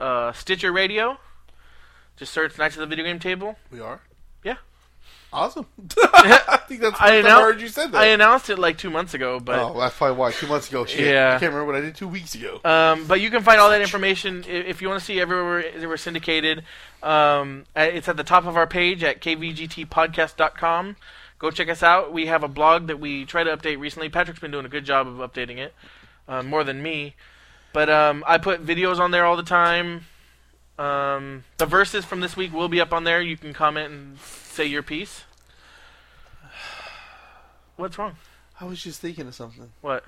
uh, Stitcher Radio. Just search Knights of the Video Game Table. We are. Yeah. Awesome. I think that's I time I heard you said that. I announced it like two months ago, but oh, that's probably why. Two months ago. Shit. Yeah. I can't remember what I did two weeks ago. Um, but you can find all that information if you want to see everywhere that we're syndicated. Um, it's at the top of our page at kvgtpodcast.com. Go check us out. We have a blog that we try to update recently. Patrick's been doing a good job of updating it, uh, more than me. But um, I put videos on there all the time. Um, the verses from this week will be up on there. You can comment and say your piece. What's wrong? I was just thinking of something. What?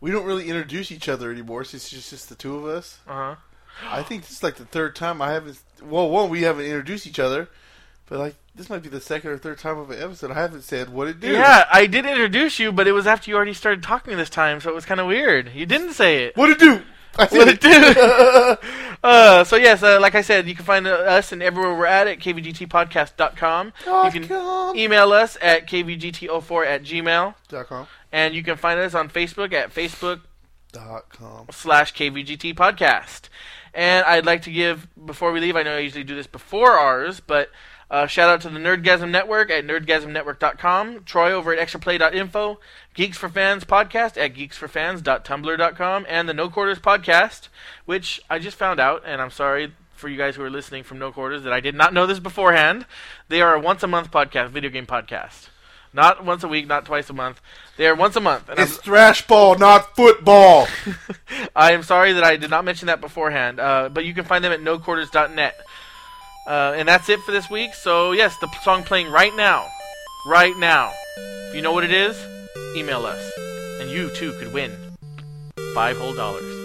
We don't really introduce each other anymore. So it's just, just the two of us. Uh huh. I think this is like the third time I haven't. Well, one we haven't introduced each other, but like this might be the second or third time of an episode I haven't said what it do. Yeah, I did introduce you, but it was after you already started talking this time, so it was kind of weird. You didn't say it. What it do? I What it do? uh, so yes, uh, like I said, you can find uh, us and everywhere we're at at kvgtpodcast.com. You can com. email us at kvgt04 at gmail, Dot com. and you can find us on Facebook at Facebook Dot com. slash kvgt podcast. And I'd like to give before we leave. I know I usually do this before ours, but Uh, shout out to the Nerdgasm Network at nerdgasmnetwork.com, Troy over at extraplay.info, Geeks for Fans podcast at geeksforfans.tumblr.com, and the No Quarters podcast, which I just found out, and I'm sorry for you guys who are listening from No Quarters that I did not know this beforehand. They are a once a month podcast, video game podcast. Not once a week, not twice a month. They are once a month. And I'm- It's thrash ball, not football. I am sorry that I did not mention that beforehand, uh, but you can find them at noquarters.net. Uh, and that's it for this week. So, yes, the song playing right now. Right now. If you know what it is, email us. And you, too, could win five whole dollars.